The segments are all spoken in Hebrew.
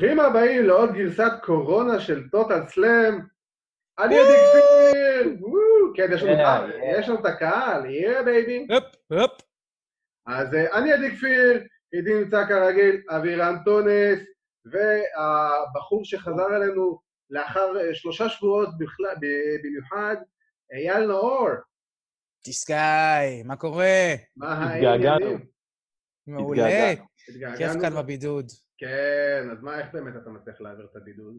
ברוכים הבאים לעוד גרסת קורונה של טוטל סלאם. אני עדי כפיר! כן, יש לנו Yeah, קהל, yeah. יש לנו את הקהל, yeah baby. אז אה, אני עדי כפיר, איתי נמצא כרגיל אבירן טונס, והבחור שחזר אלינו לאחר אה, שלושה שבועות במיוחד, אייל נאור. this guy, מה קורה? מה התגעגענו. העניינים? מעולה. התגעגענו. כיף התגעגענו? כאן בבידוד. כן, אז מה, איך באמת אתה מצליח להעביר את הבידוד?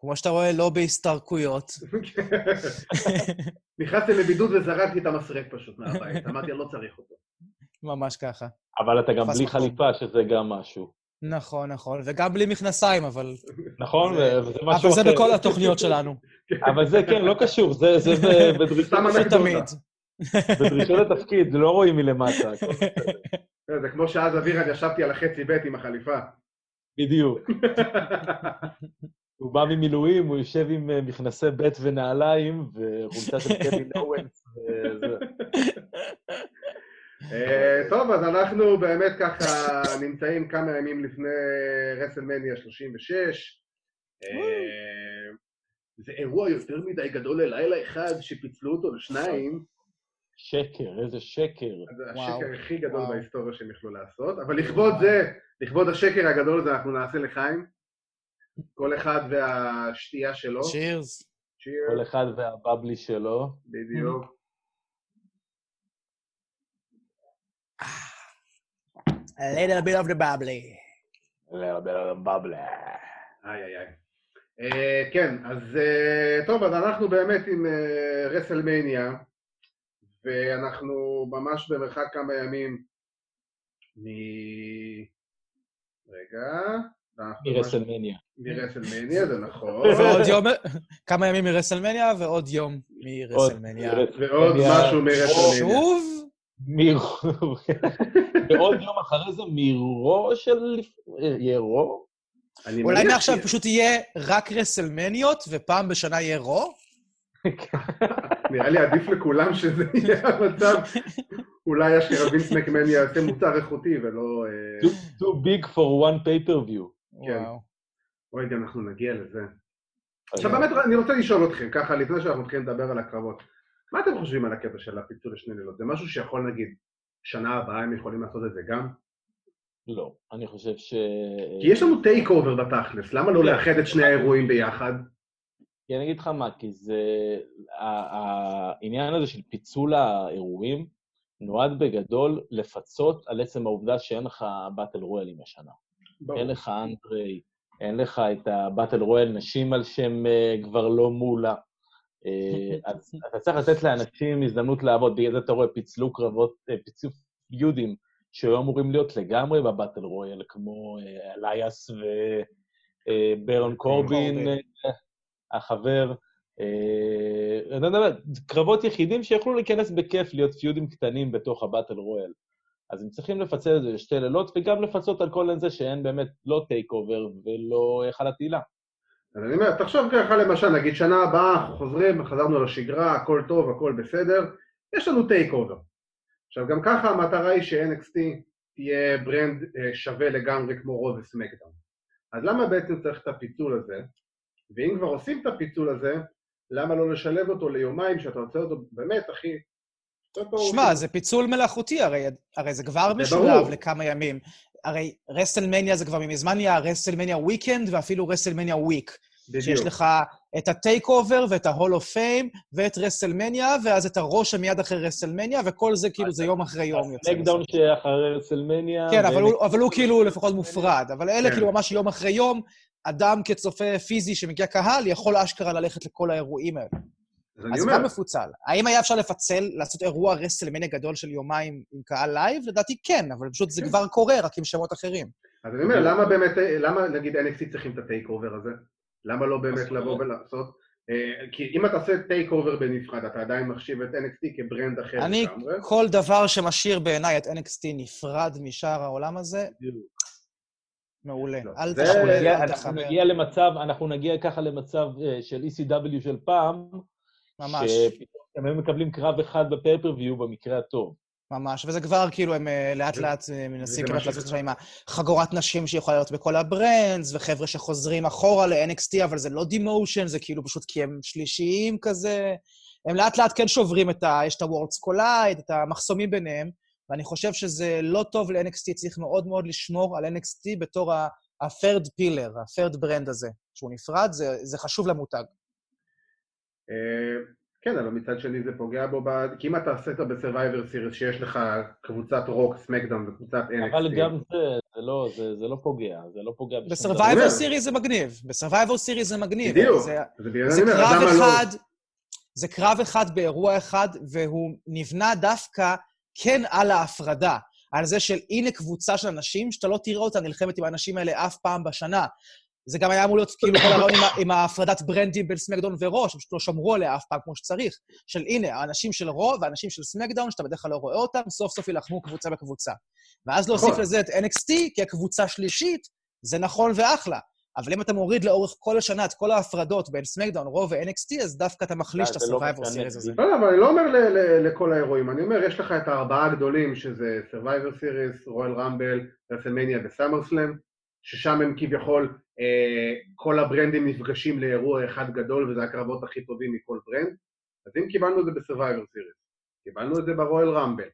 כמו שאתה רואה, לא בהסתרקויות. נכנסתי לבידוד וזרקתי את המסרק פשוט מהבית, אמרתי, אני לא צריך אותו. ממש ככה. אבל אתה גם בלי. חליפה, שזה גם משהו. נכון, נכון. וגם בלי מכנסיים, אבל... נכון? זה- וזה משהו אבל זה אחר. בכל התוכניות שלנו. אבל זה כן, לא קשור, זה בדרישות- זה. תמיד. בדרישות התפקיד, לא רואים מלמטה. זה כמו שאז אבירן ישבתי על החצי ב' עם החליפה. בדיוק. הוא בא ממילואים, הוא יושב עם אה, מכנסי ב' ונעליים, וחולצה של קווין אורנס, וזה. טוב, אז אנחנו באמת ככה נמצאים כמה ימים לפני רסלמניה 36. אה, זה אירוע יותר מדי גדול ללילה אחד, שפיצלו אותו לשניים. שקר, איזה שקר. זה השקר הכי גדול. בהיסטוריה שהם יכלו לעשות, אבל לכבוד זה, לכבוד השקר הגדול הזה, אנחנו נעשה לחיים. כל אחד והשתייה שלו. צ'ירס. צ'יר, כל אחד והבבלי שלו. בדיוק. A little bit of the bubbly. בבלה. איי איי איי. אה, כן, אז אה, טוב, אז אנחנו באמת עם אה, רסלמניה, ואנחנו ממש במרחק כמה ימים מ... רגע. מרסלמניה. מרסלמניה, זה נכון. ועוד יום... כמה ימים מרסלמניה ועוד יום מרסלמניה. ועוד משהו מרסלמניה. שוב? ועוד יום אחרי זה מרו של... יהיה רו? אני אולי מעכשיו פשוט יהיה רק רסלמניות, ופעם בשנה יהיה רו? נראה לי עדיף לכולם שזה יהיה המצב. אולי אשכרה וינס מקמן יעשה מוצר איכותי ולא... אה, Too- too big for one pay-per-view. כן. גם אנחנו נגיע לזה. עכשיו באמת, אני רוצה לשאול אתכם, ככה, לפני שאנחנו מתחילים לדבר על הקרבות, מה אתם חושבים על הקטע של הפיצול לשני לילות? זה משהו שיכול, נגיד, שנה הבאה הם יכולים לעשות את זה גם? לא, אני חושב ש... כי יש לנו TakeOver בתכלס, למה לא לאחד את שני האירועים ביחד? כי אני אגיד לך מה, כי זה... העניין הזה של פיצול האירועים נועד בגדול לפצות על עצם העובדה שאין לך battle royal ים השנה. אין לך אנדרי, אין לך את ה battle royal נשים על שם אה, כבר לא מולה. אה, אז אתה צריך לתת לאנשים הזדמנות לעבוד, בגלל זה אתה רואה פיצלו קרבות, אה, פיצלו feud ים שהיו אמורים להיות לגמרי ב battle royal, כמו אליאס וברון קורבין, החבר. אה, אני לא יודע, קרבות יחידים שיכולו להיכנס בכיף, להיות feud ים קטנים בתוך ה battle royal. אז הם צריכים לפצל את זה לשתי לילות, וגם לפצות על כל זה שאין באמת לא TakeOver ולא היכל התהילה. אז אני אומר, תחשוב ככה למשל, נגיד שנה הבאה אנחנו חוזרים, חזרנו לשגרה, הכל טוב, הכל בסדר, יש לנו TakeOver. עכשיו גם ככה המטרה היא ש-NXT תהיה brand אה, שווה לגמרי כמו Raw ו SmackDown. אז למה בעצם צריך את הפיצול הזה? ואם כבר עושים את הפיצול הזה, למה לא לשלב אותו ליומיים שאתה עושה אותו באמת, אחי? שמע, זה פיצול מלאכותי, הרי, הרי זה כבר זה משולב ברור. לכמה ימים. הרי רסלמניה זה כבר מזמן נהיה רסלמניה weekend ואפילו רסלמניה week. שיש בדיוק. לך את הטייק אובר ואת ה Hall of Fame ואת רסלמניה, ואז את הרו שמיד אחרי רסלמניה, וכל זה כאילו זה יום אחרי יום יוצא. בסוף. שאחרי רסלמניה... כן, אבל הוא, ו- אבל הוא כאילו לפחות מופרד. אבל אלה כן. כאילו ממש יום אחרי יום, אדם כצופה פיזי שמגיע קהל יכול אשכרה ללכת לכל האירועים האלה. אז אני אז גם מפוצל. האם היה אפשר לפצל, לעשות אירוע רסלמניה גדול של יומיים עם קהל live? לדעתי כן, אבל פשוט זה כן. כבר קורה, רק עם שמות אחרים. אז אני אומר, למה באמת, למה נגיד NXT צריכים את הטייק אובר הזה? למה לא באמת לבוא אומרת? ולעשות? אה, כי אם אתה עושה טייק אובר בנפרד, אתה עדיין מחשיב את NXT כ brand אחר אני, לגמרי. כל דבר שמשאיר בעיניי את NXT נפרד משאר העולם הזה, מעולה. לא, אל תחבר, אל אנחנו. נגיע למצב, אנחנו נגיע ככה למצב אה, של ECW של פעם, ממש. שפתאום הם היו מקבלים קרב אחד ב pay-per-view במקרה הטוב. ממש, וזה כבר כאילו הם אה, לאט לאט אה, מנסים כאילו ש- לעשות שם עם החגורת נשים שיכולה להיות בכל ה brands, וחבר'ה שחוזרים אחורה ל-NXT, אבל זה לא demotion, זה כאילו פשוט כי הם שלישיים כזה. הם לאט לאט כן שוברים את ה... יש את ה-Worlds Collide, את המחסומים ביניהם, ואני חושב שזה לא טוב ל-NXT, צריך מאוד מאוד לשמור על NXT בתור ה-third pillar, ה-third brand הזה, שהוא נפרד, זה, זה חשוב למותג. אה, כן, אבל מצד שני זה פוגע בו, ב... כי אם אתה עשית בסרווייבר סיריס שיש לך קבוצת רו, סמקדאון וקבוצת NXT, אבל גם זה, זה לא, זה, זה לא פוגע, זה לא פוגע בשום דבר. בסרווייבר סיריס זה מגניב, בסרווייבר סיריס זה מגניב. בדיוק, זה, זה בגלל זה אני אומר, אז קרב למה לא? אחד, זה קרב אחד באירוע אחד, והוא נבנה דווקא כן על ההפרדה. על זה של הנה קבוצה של אנשים שאתה לא תראה אותה נלחמת עם האנשים האלה אף פעם בשנה. זה גם היה אמור להיות כאילו כל הרעיון עם, עם ההפרדת ברנדים בין סמקדאון ורו, שפשוט לא שמרו עליה אף פעם כמו שצריך. של הנה, האנשים של רו והאנשים של סמקדאון, שאתה בדרך כלל לא רואה אותם, סוף סוף יילחמו קבוצה בקבוצה. ואז להוסיף נכון. לזה את NXT כקבוצה שלישית, זה נכון ואחלה. אבל אם אתה מוריד לאורך כל השנה את כל ההפרדות בין סמקדאון, רו ו-NXT, אז דווקא אתה מחליש את זה לא ה-survivor series הזה. לא, לא, אבל אני לא אומר ל- ל- לכל האירועים, אני אומר, יש לך את הארבעה הגדולים, שזה Survivor Series, רואל רמבל, רסלמניה וסאמרסלאם, ששם הם כביכול, אה, כל הברנדים נפגשים לאירוע אחד גדול, וזה הקרבות הכי טובים מכל brand, אז אם קיבלנו את זה ב-Survivor Series, קיבלנו את זה ברואל רמבל, אה,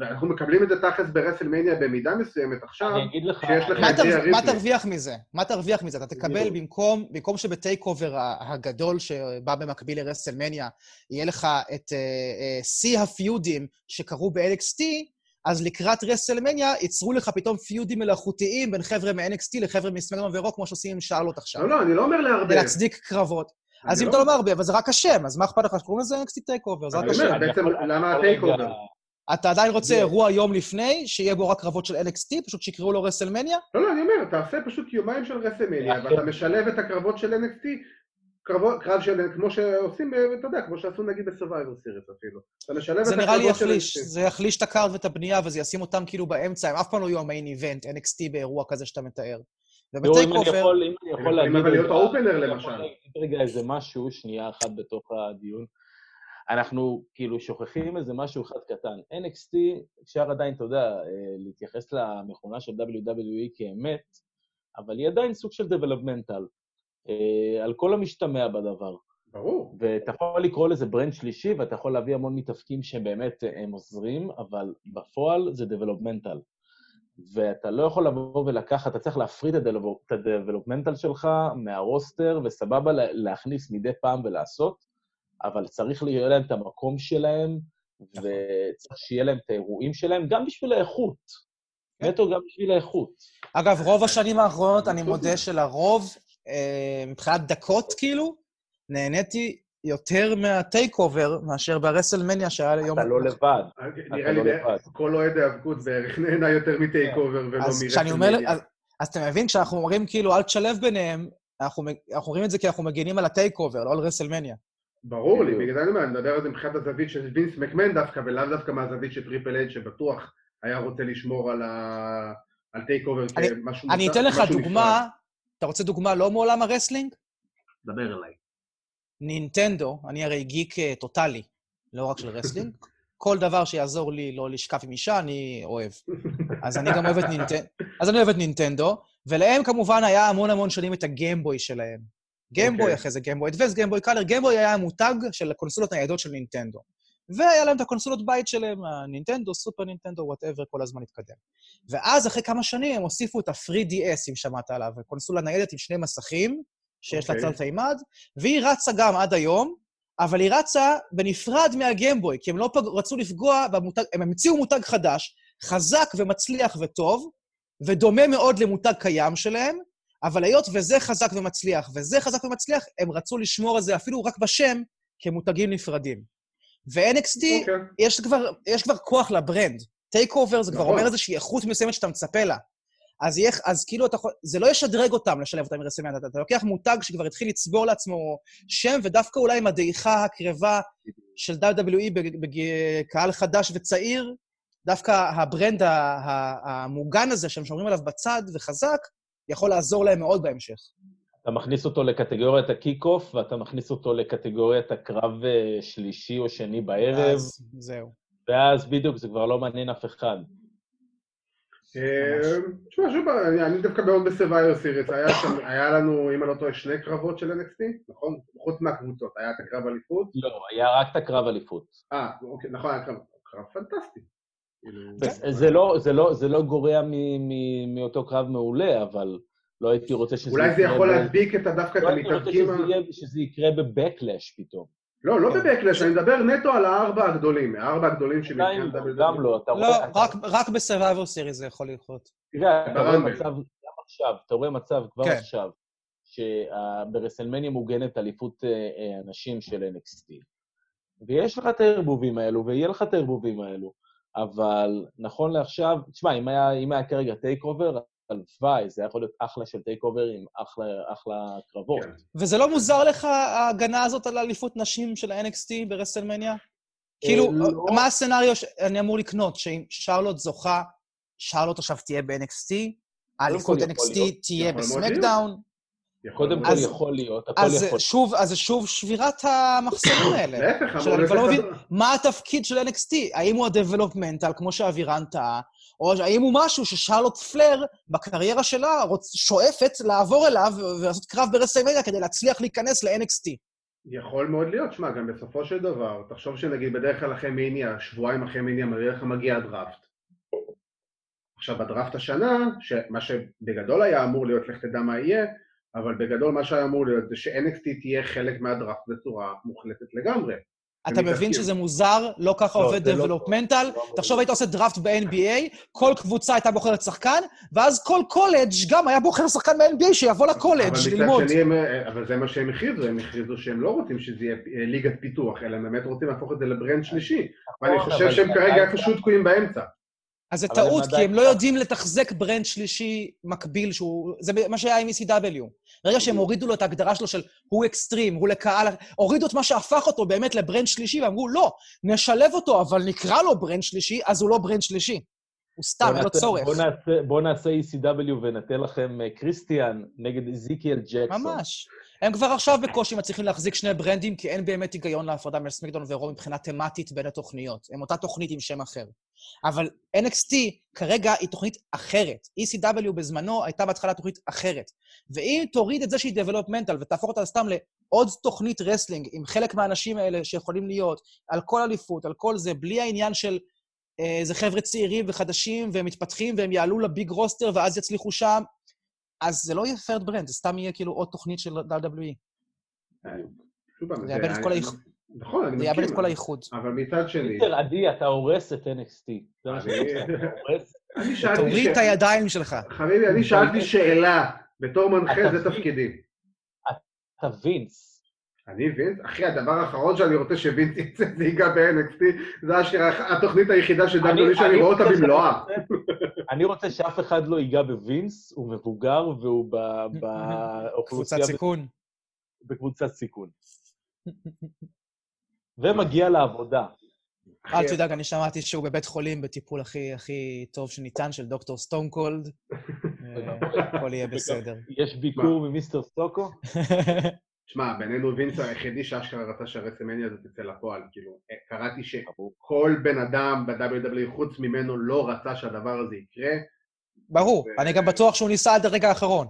ואנחנו מקבלים את זה תכלס ברסלמניה במידה מסוימת עכשיו, אני אגיד לך... שיש לך מה את תר- ריה מה. תרוויח מזה? מה תרוויח מזה? אתה תקבל. במקום, במקום שבטייק אובר הגדול שבא במקביל לרסלמניה, יהיה לך את אה, אה, שיא ה feudים שקרו ב-NXT, אז לקראת רסלמניה ייצרו לך פתאום feudים מלאכותיים בין חבר'ה מ-NXT לחבר'ה מסמקדון ורו, כמו שעושים עם שרלוט עכשיו. לא, לא, אני לא אומר להרבה. להצדיק קרבות. אז אם אתה לא מערבב, אז זה רק השם, אז מה אכפת לך? קוראים לזה NXT טייק אובר, זה רק אני השם. אומר, אני בעצם, יכול- אני למה הטייק אובר? אתה עדיין רוצה זה- אירוע יום לפני, שיהיה בו רק קרבות של NXT, פשוט שיקראו לו רסלמניה? לא, לא, אני אומר, תעשה פשוט יומיים של רסלמניה, אחרי- ואתה משלב את הקרבות של NXT, קרב של, כמו שעושים, ב- אתה יודע, כמו שעשו נגיד בסרווייבר סיריס אפילו. אתה משלב את זה הקרבות נראה לי של יחליש, NXT. זה יחליש את ה card ואת הבנייה, וזה ישים אותם כאילו באמצע, הם אף פעם לא יהיו ה main event, NXT באירוע כזה שאתה מתאר. ובטייק יכול, אם אני יכול להגיד... אבל להיות ה opener, למשל. רגע איזה משהו, שנייה אחת בתוך הדיון. אנחנו כאילו שוכחים איזה משהו אחד קטן. NXT, אפשר עדיין, אתה יודע, אה, להתייחס למכונה של WWE כאמת, אבל היא עדיין סוג של developmental, אה, על כל המשתמע בדבר. ברור. ואתה יכול לקרוא לזה ברנד שלישי, ואתה יכול להביא המון מתאפקים שהם באמת אה, הם עוזרים, אבל בפועל זה developmental. ואתה לא יכול לבוא ולקחת, אתה צריך להפריד את ה-developmental שלך מהרוסטר, וסבבה לה- להכניס מדי פעם ולעשות, אבל צריך שיהיה להם את המקום שלהם, נכון. וצריך שיהיה להם את האירועים שלהם, גם בשביל האיכות. כן. נטו גם בשביל האיכות. אגב, רוב השנים האחרונות, אני בסדר. מודה שלרוב, אה, מבחינת דקות כאילו, נהניתי יותר מהטייק אובר מאשר ברסלמניה שהיה ליום... אתה לא לבד. נראה לי לא לבד. כל אוהד ההיאבקות בערך נהנה יותר מטייק אובר ולא אז כשאני אומר, מרסלמניה. אז, אתה מבין, כשאנחנו אומרים כאילו, אל תשלב ביניהם, אנחנו אומרים את זה כי אנחנו מגינים על הטייק אובר, לא על רסלמניה. ברור לי. בגלל זה אני אומר, אני מדבר על זה מבחינת הזווית של וינס מקמן דווקא, ולאו דווקא מהזווית של טריפל אייץ', שבטוח היה רוצה לשמור על ה- על טייק אובר אני- כמשהו אני מוצלח, אתן לך דוגמה, אתה רוצה דוגמה לא מעולם ה wrestling? דבר אליי. נינטנדו, אני הרי גיק אה, טוטאלי, לא רק של wrestling. כל דבר שיעזור לי לא לשכב עם אישה, אני אוהב. אז אני גם אוהב את נינטנדו, אז אני אוהב את נינטנדו, ולהם כמובן היה המון המון שנים את הגיימבוי שלהם. גיימבוי, אוקיי. אחרי זה גיימבוי אדוונס, גיימבוי קולור, גיימבוי היה המותג של הקונסולות הניידות של נינטנדו. והיה להם את הקונסולות בית שלהם, הנינטנדו, סופר נינטנדו, whatever, כל הזמן התקדם. ואז, אחרי כמה שנים, הם הוסיפו את ה-3DS, אם שמעת עליו, קונסולה ניידת עם שני מסכים, שיש לה אוקיי. תלת מימד, והיא רצה גם עד היום, אבל היא רצה בנפרד מהגיימבוי, כי הם לא פג... רצו לפגוע במותג, הם המציאו מותג חדש, חזק ומצליח וטוב, ודומה מאוד למותג קיים שלהם, אבל היות וזה חזק ומצליח, וזה חזק ומצליח, הם רצו לשמור על זה אפילו רק בשם, כמותגים נפרדים. ו-NXT, אוקיי. יש כבר, יש כבר כוח ל brand. טייק אובר זה כבר נכון. אומר איזושהי איכות מסוימת שאתה מצפה לה. אז, יהיה, אז כאילו אתה יכול, זה לא ישדרג אותם לשלב אותם עם רסלמניה, אתה, אתה לוקח מותג שכבר התחיל לצבור לעצמו שם, ודווקא אולי עם הדעיכה הקרבה של WWE בקהל חדש וצעיר, דווקא ה brand המוגן הזה שהם שומרים עליו בצד וחזק, יכול לעזור להם מאוד בהמשך. אתה מכניס אותו לקטגוריית ה kick-off, ואתה מכניס אותו לקטגוריית הקרב אה, שלישי או שני בערב. אז זהו. ואז בדיוק זה כבר לא מעניין אף אחד. אה, תשמע, שוב, אני- דווקא מאוד ב Survivor Series, היה לנו, אם אני לא טועה, שני קרבות של NXT, נכון? חוץ מהקבוצות, היה את הקרב אליפות. לא, היה רק את הקרב אליפות. אה, אוקיי, נכון, היה קרב פנטסטי. כאילו, זה לא- זה לא- זה לא גורע מ- מ- מאותו קרב מעולה, אבל לא הייתי רוצה שזה אולי זה יקרה יכול להדביק את דווקא את לא הייתי רוצה המתאבקים. שזה יקרה בבקלאש פתאום. לא, לא כן. בבקלש, אני מדבר נטו על הארבע הגדולים, הארבע הגדולים שמבחינת לא. גם לא, אתה לא, רואה... אתה- רק- רק בסרווייבר סיריס זה יכול לקרות. תראה, אתה רואה. מצב, גם עכשיו, אתה רואה מצב כבר כן. עכשיו, שברסלמניה מוגנת אליפות אה, אה, הנשים של NXT. ויש לך את הערבובים האלו, ויהיה לך את הערבובים האלו, אבל נכון לעכשיו, תשמע, אם היה, אם היה כרגע TakeOver, הלוואי, זה היה יכול להיות אחלה של TakeOver עם אחלה, אחלה קרבות. כן. וזה לא מוזר לך, ההגנה הזאת על אליפות נשים של ה-NXT ברסלמניה? כאילו, לא. מה ה scenario שאני אמור לקנות? שאם שרלוט זוכה, שרלוט עכשיו תהיה ב-NXT, האליפות NXT. תהיה בסמקדאון, קודם כל. יכול להיות, הכל אז יכול. שוב, אז זה שוב שבירת המחסנים האלה. להפך, אמור אני כבר לא מבין, מה התפקיד של NXT? האם הוא ה-developmental, כמו שאבירן טעה, או האם הוא משהו ששרלוט פלר, בקריירה שלה, רוצ... שואפת לעבור אליו ולעשות קרב ברסלמניה כדי להצליח להיכנס ל-NXT? יכול מאוד להיות, שמע, גם בסופו של דבר, תחשוב שנגיד בדרך כלל אחרי מיניה, שבועיים אחרי מיניה, בדרך כלל מגיע הדראפט. עכשיו, בדראפט השנה, מה שבגדול היה אמור להיות, לך תדע מה יהיה, אבל בגדול מה שהיה אמור להיות זה ש-NXT תהיה חלק מהדראפט בצורה מוחלטת לגמרי. אתה מבין. שזה מוזר? לא ככה לא, עובד זה לא. לא תחשוב, היית עושה דראפט ב-NBA, כל קבוצה הייתה בוחרת שחקן, ואז כל קולג' גם היה בוחר שחקן ב-NBA שיבוא לקולג' ללמוד. שני, הם, אבל זה מה שהם הכריזו, הם הכריזו שהם לא רוצים שזה יהיה אה, ליגת פיתוח, אלא הם באמת רוצים להפוך את זה לברנד שלישי. ואני נכון, חושב אבל שהם כרגע איפשהו תקועים באמצע. אז זה טעות, כי הם לא. יודעים לתחזק brand שלישי מקביל שהוא... זה מה שהיה עם ECW. ברגע שהם הורידו לו את ההגדרה שלו של הוא אקסטרים, הוא לקהל... הורידו את מה שהפך אותו באמת ל brand שלישי, ואמרו, לא, נשלב אותו, אבל נקרא לו brand שלישי, אז הוא לא brand שלישי. הוא סתם, אין לו צורך. בוא נעשה- בוא נעשה ECW ונתן לכם אה, קריסטיאן נגד איזיקיאל ג'קסון. ממש. הם כבר עכשיו בקושי מצליחים להחזיק שני brandים, כי אין באמת היגיון להפרדה בין סמאקדאון ורו מבחינה תמטית בין התוכניות. הם אותה תוכנית עם שם אחר. אבל NXT כרגע היא תוכנית אחרת. ECW בזמנו הייתה בהתחלה תוכנית אחרת. ואם תוריד את זה שהיא developmental ותהפוך אותה סתם לעוד תוכנית wrestling עם חלק מהאנשים האלה שיכולים להיות, על כל אליפות, על כל זה, בלי העניין של אה, זה חבר'ה צעירים וחדשים והם מתפתחים והם יעלו ל big roster ואז יצליחו שם, אז זה לא יהיה third brand, זה סתם יהיה כאילו עוד תוכנית של WWE. שוב פעם, זה יאבד את כל. נכון, אני זה יאבד את מסכים. כל הייחוד. אבל מצד שני, פיטר, עדי, אתה הורס את NXT. זה מה שאני אני- רוצה, אתה הורס. אני שאלתי תוריד את הידיים שלך. חביבי, אני שאלתי שאלה, בתור מנחה זה? תפקידי. אתה וינס. אני וינס, אחי, הדבר האחרון שאני רוצה שווינס יצא זה ייגע ב-NXT, זה התוכנית היחידה WWE שאני אני רואה אותה רוצה במלואה. אני רוצה שאף אחד לא ייגע בווינס, הוא מבוגר והוא ב- באוכלוסייה קבוצת סיכון. בקבוצת סיכון. ומגיע לעבודה. אל תדאג, אני שמעתי שהוא בבית חולים בטיפול הכי הכי טוב שניתן, של דוקטור סטון קולד. אה, הכל יהיה בסדר. יש ביקור ממיסטר סטוקו? שמע, בינינו וינס היחידי שאשכרה רצה שהרסמניה הזאת תצא לפועל, כאילו, אה, קראתי שכל בן אדם ב-WWE חוץ ממנו לא רצה שהדבר הזה יקרה. ברור, ו- אני גם בטוח שהוא ניסה עד הרגע האחרון.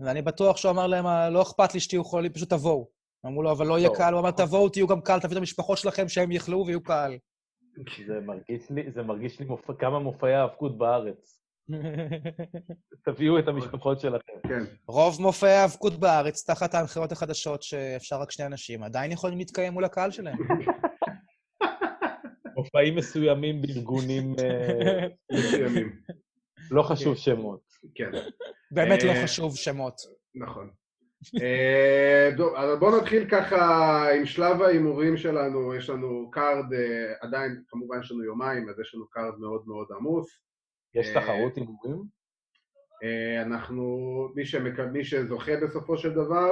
ואני בטוח שהוא אמר להם, "אה, לא אכפת לי שתהיו חולים, פשוט תבואו. אמרו לו, אבל לא יהיה. קהל. הוא אמר, תבואו, תהיו גם קהל, תביאו את המשפחות שלכם שהם יאכלו ויהיו קהל. זה מרגיש לי, זה מרגיש לי מופע, כמה מופעי האבקות בארץ. תביאו את המשפחות שלכם. כן. רוב מופעי האבקות בארץ, תחת ההנחיות החדשות שאפשר רק שני אנשים, עדיין יכולים להתקיים מול הקהל שלהם. מופעים מסוימים בארגונים, אה, מסוימים. לא חשוב שמות. כן, באמת לא אה, חשוב שמות. נכון. אה, אז בואו נתחיל ככה עם שלב ההימורים שלנו, יש לנו card, עדיין כמובן יש לנו יומיים, אז יש לנו card מאוד מאוד עמוס. יש אה, תחרות הימורים? אה, אנחנו, מי, שמק... מי שזוכה בסופו של דבר,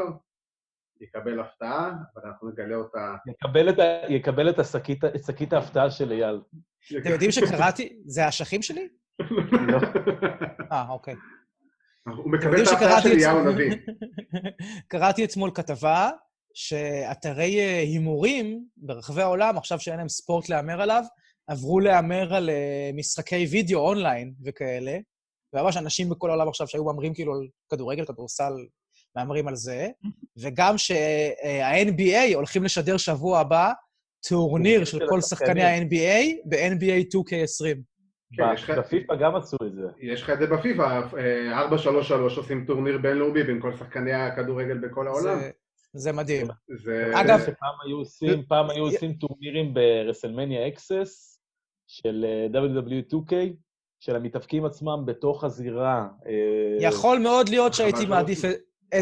יקבל הפתעה, אבל אנחנו נגלה אותה. יקבל את ה- יקבל את השקית את שקית ההפתעה של אייל. אתם יודעים שקראתי, זה האשכים שלי? לא. אה, אוקיי. הוא מקבל את ההפתעה של אליהו אתמול- הנביא. קראתי אתמול כתבה שאתרי אה, הימורים ברחבי העולם, עכשיו שאין להם ספורט להמר עליו, עברו להמר על אה, משחקי וידאו אונליין וכאלה. וממש אנשים בכל העולם עכשיו שהיו מהמרים כאילו על כדורגל, כדורסל, מהמרים על זה. וגם שה-NBA הולכים לשדר שבוע הבא טורניר של כל שחקני ה-NBA ב-NBA 2K20. כן, יש לך- בפיפ"א גם עשו את זה. יש לך את זה בפיפ"א, אה, 433 עושים טורניר בינלאומי בין כל שחקני הכדורגל בכל העולם. זה, זה מדהים. זה... אגב- שפעם היו עושים, פעם היו עושים טורנירים ברסלמניה Axxess של אה, WWE 2K, של המתאבקים עצמם בתוך הזירה. אה, יכול מאוד להיות שהייתי מעדיף את-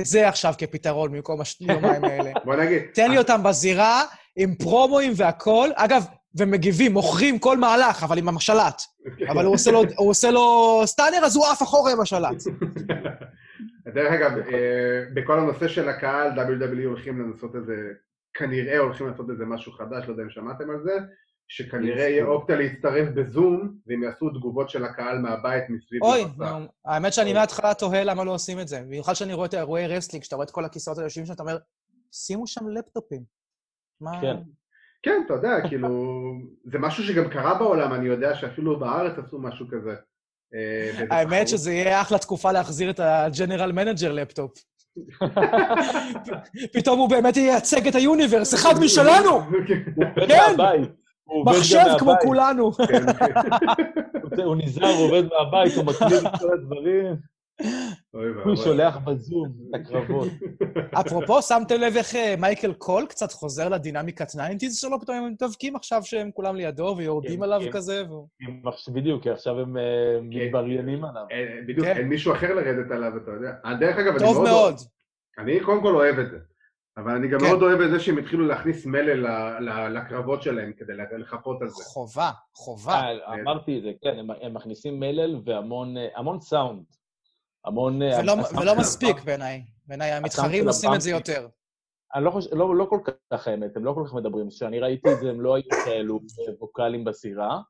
זה עכשיו כפתרון במקום השניים האלה. בוא נגיד, תן לי אותם בזירה, עם promoאים והכול. אגב, ומגיבים, מוכרים כל מהלך, אבל עם השלט. אבל הוא עושה לו, הוא עושה לו stunner, אז הוא עף אחורה עם השלט. דרך אגב, אה, בכל הנושא של הקהל, WWE הולכים לנסות איזה, כנראה הולכים לעשות איזה משהו חדש, לא יודע אם שמעתם על זה, שכנראה יהיה אופציה להצטרף בזום, והם יעשו תגובות של הקהל מהבית מסביב אוי, למסך. נו, האמת שאני מההתחלה תוהה למה לא עושים את זה. במיוחד שאני רואה את האירועי wrestling, שאתה רואה את כל הכיסאות האלה יושבים שם, אתה אומר, שימו שם לפטופים. מה... כן. כן, אתה יודע, כאילו, זה משהו שגם קרה בעולם, אני יודע שאפילו בארץ עשו משהו כזה. אה, האמת. שזה יהיה אחלה תקופה להחזיר את ה general manager לפטופ. פתאום הוא באמת ייצג את ה universe, אחד משלנו! כן. מחשב כמו מהבית. כולנו. כן, כן. הוא- נזהר, הוא עובד מהבית, הוא מקליט את כל הדברים, הוא. שולח בזום את הקרבות. אפרופו, שמתם לב איך אה, מייקל קול קצת חוזר לדינמיקת 90's שלו? פתאום הם דבקים עכשיו שהם כולם לידו ויורדים כן, עליו כן. כזה, בדיוק, כי עכשיו הם אה, מתבריינים עליו. אה, בדיוק, כן. אין מישהו אחר לרדת עליו, אתה יודע. דרך אגב, אני טוב מאוד... מאוד. אני קודם כל אוהב את זה. אבל אני גם כן. מאוד אוהב את זה שהם התחילו להכניס מלל ל- ל- לקרבות שלהם כדי לחפות על זה. חובה, חובה. אה, אמרתי את זה, כן, הם- הם מכניסים מלל והמון אה, המון סאונד. המון... אה, ולא- ולא מספיק בעיניי. בעיניי המתחרים עושים את זה. יותר. אני לא חושב, לא, לא כל כך האמת, הם לא כל כך מדברים. כשאני ראיתי את זה, הם לא היו כאלו ווקאלים בזירה,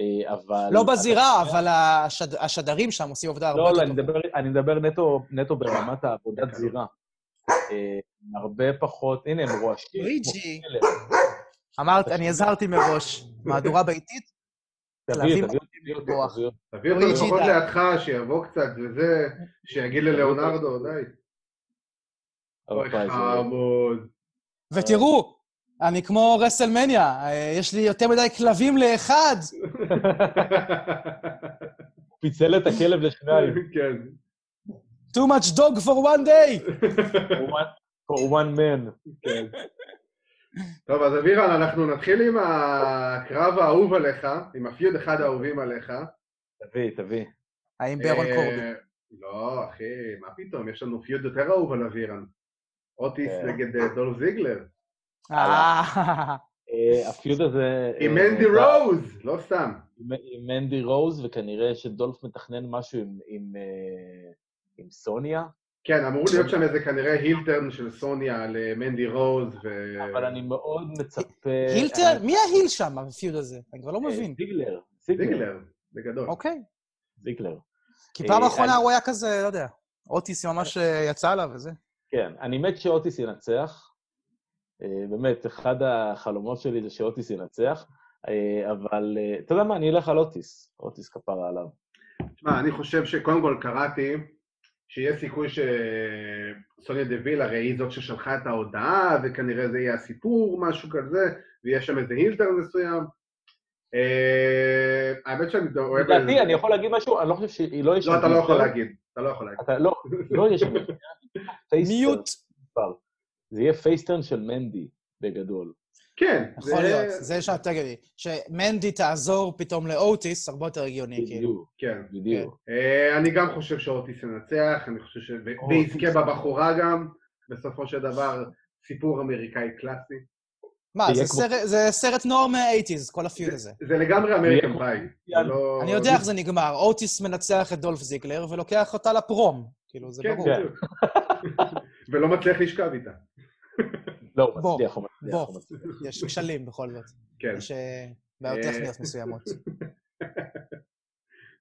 אה, אבל... לא בזירה, אבל השד- השדרים שם עושים הרבה לא, יותר לא, אני טובה. מדבר, אני מדבר נטו, נטו ברמת העבודת זירה. אה, הרבה פחות, הנה, הם רועשים. לואיג'י. כלב. אמרת, אני הזהרתי מראש. מהדורה ביתית? תביא, כלבים תביא, אותו. תביא אותו. תביא אותו לואיג'י לפחות. לידך, שיבוא קצת וזה, שיגיד ללאונרדו, די. אוי חמוד. ותראו, אני כמו רסלמניה, אה, יש לי יותר מדי כלבים לאחד. פיצל את הכלב לשניים. כן. Too much dog for one day. For one- man. כן. טוב, אז אבירן, אנחנו נתחיל עם הקרב האהוב עליך, עם הפיוד אחד האהובים עליך. תביא, תביא. האם ברון אה, קורבי? לא, אחי, מה פתאום, יש לנו פיוד יותר אהוב על אבירן. אוטיס כן. נגד אה, דולף זיגלר. אה, הפיוד הזה... עם מנדי רוז, לא סתם. עם מנדי רוז, וכנראה שדולף מתכנן משהו עם- עם, אה, סוניה, כן, אמור להיות שם איזה כנראה הילטרן של סוניה למנדי רוז, ו... אבל אני מאוד מצפה... heel turn? מי ה heel שם ב feud הזה? אני כבר לא אה, מבין. זיגלר. זיגלר. בגדול. אוקיי. זיגלר. כי פעם אה, האחרונה אני- הוא היה כזה, לא יודע, אוטיס ממש אה, יצא עליו וזה. כן, אני מת שאוטיס ינצח. אה, באמת, אחד החלומות שלי זה שאוטיס ינצח, אה, אבל אה, אתה יודע מה, אני אלך על אוטיס. אוטיס כפרה עליו. תשמע, אני חושב שקודם כל קראתי שיש סיכוי שסוניה דוויל הרי היא זאת ששלחה את ההודעה, וכנראה זה יהיה הסיפור, משהו כזה, ויש שם איזה heel turn מסוים. אה, האמת שאני אוהב... לדעתי, אני יכול להגיד משהו, אני לא חושב שהיא לא יש... לא, אתה לא יכול להגיד. אתה לא יכול להגיד. אתה לא, לא יש mute. זה יהיה face turn של מנדי, בגדול. כן. יכול זה- להיות, זה שאת תגידי. שמנדי תעזור פתאום לאוטיס, הרבה יותר הגיוני, כאילו. בדיוק, כן. בדיוק. אה, אני גם חושב שאוטיס ינצח, אני חושב ש... ויזכה בבחורה גם, בסופו של דבר, סיפור אמריקאי קלאסי. מה, זה כמו- סרט- זה סרט נוער מה-80's, כל הפיוד הזה. זה לגמרי אמריקן. יאללה. לא- אני יודע איך זה נגמר, אוטיס מנצח את דולף זיגלר ולוקח אותה לפרום. כאילו, זה כן, ברור. כן. ולא מצליח לשכב איתה. לא, הוא מצליח, הוא מצליח, בוא. הוא מצליח. יש כשלים בכל זאת. כן. יש אה, בעיות אה, טכניות מסוימות.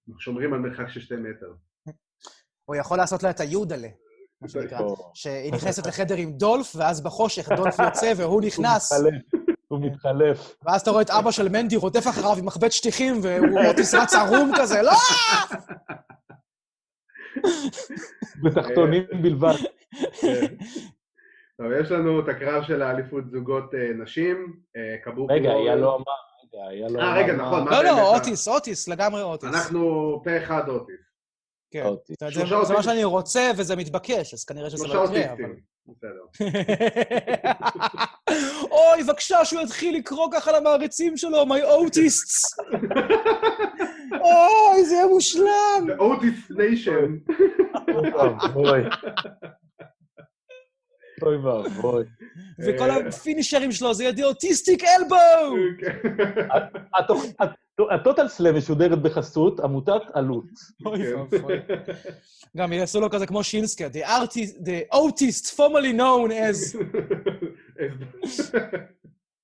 אנחנו שומרים על מרחק של שתי מטר. הוא יכול לעשות לה את היודלה. מה שנקרא. או, שהיא נכנסת לחדר עם דולף, ואז בחושך דולף יוצא והוא נכנס. הוא מתחלף, הוא מתחלף. ואז אתה רואה את אבא של מנדי רודף אחריו עם מחבט שטיחים, והוא אוטיס רץ ערום כזה, לא! בתחתונים בלבד. טוב, יש לנו את הקרב של האליפות זוגות אה, נשים, אה, קבוקי רגע, היה ווריורס. לא אמר, רגע, היה לא אה, רגע, נכון, מה לא, לא, אוטיס, אוטיס, לגמרי אוטיס. אנחנו פה אחד אוטיס. כן. שלושה זה- מה. שאני רוצה וזה מתבקש, אז כנראה שזה שלושה לא יקרה, אבל... אוטיסטים. בסדר. אוי, בבקשה שהוא יתחיל לקרוא ככה למעריצים שלו, my autists. אוי, זה יהיה מושלם. The Otis Nation. אוי ואבוי. וכל אה. הפינישרים שלו זה יהיה the autistic elbow. התוכ- הט- הטוטל סלאם משודרת בחסות עמותת עלות. אוי כן. ואבוי. גם יעשו לו כזה כמו שינסקה, the artist, the autist formerly known as...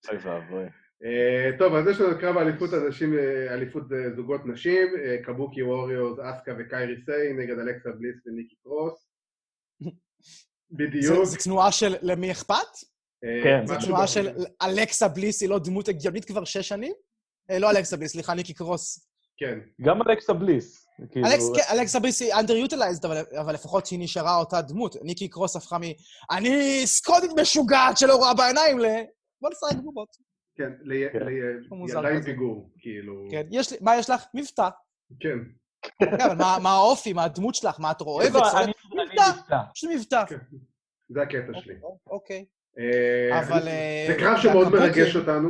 אוי ואבוי. אה, טוב, אז יש לנו קרב הנשים, אה, אליפות אה, זוגות נשים, קבוקי ווריורס, אסקה וקיירי סיי נגד אלכסה בליס וניקי קרוס. בדיוק. זה- זה תנועה של למי אכפת? אה, כן. זו תנועה. של אלכסה בליס, היא לא דמות הגיונית כבר שש שנים? אה, לא אלכסה בליס, סליחה, ניקי קרוס. כן, גם אלכסה בליס. כאילו, כן, אלכסה בליס היא underutilized, אבל, לפחות היא נשארה אותה דמות. ניקי קרוס הפכה מ... אני סקוטית משוגעת שלא רואה בעיניים ל... בוא נשחק בובות. כן, כן. עם כזה. פיגור, כאילו. כן, יש לי... מה יש לך? מבטא. כן. כן, אבל מה, מה האופי, מה הדמות שלך, מה את אוהבת? לא? אני- מבטא. לי מבטא. כן. זה הקטע שלי. אוקיי. אה, אבל, אה, זה קרב שמאוד מרגש אותנו.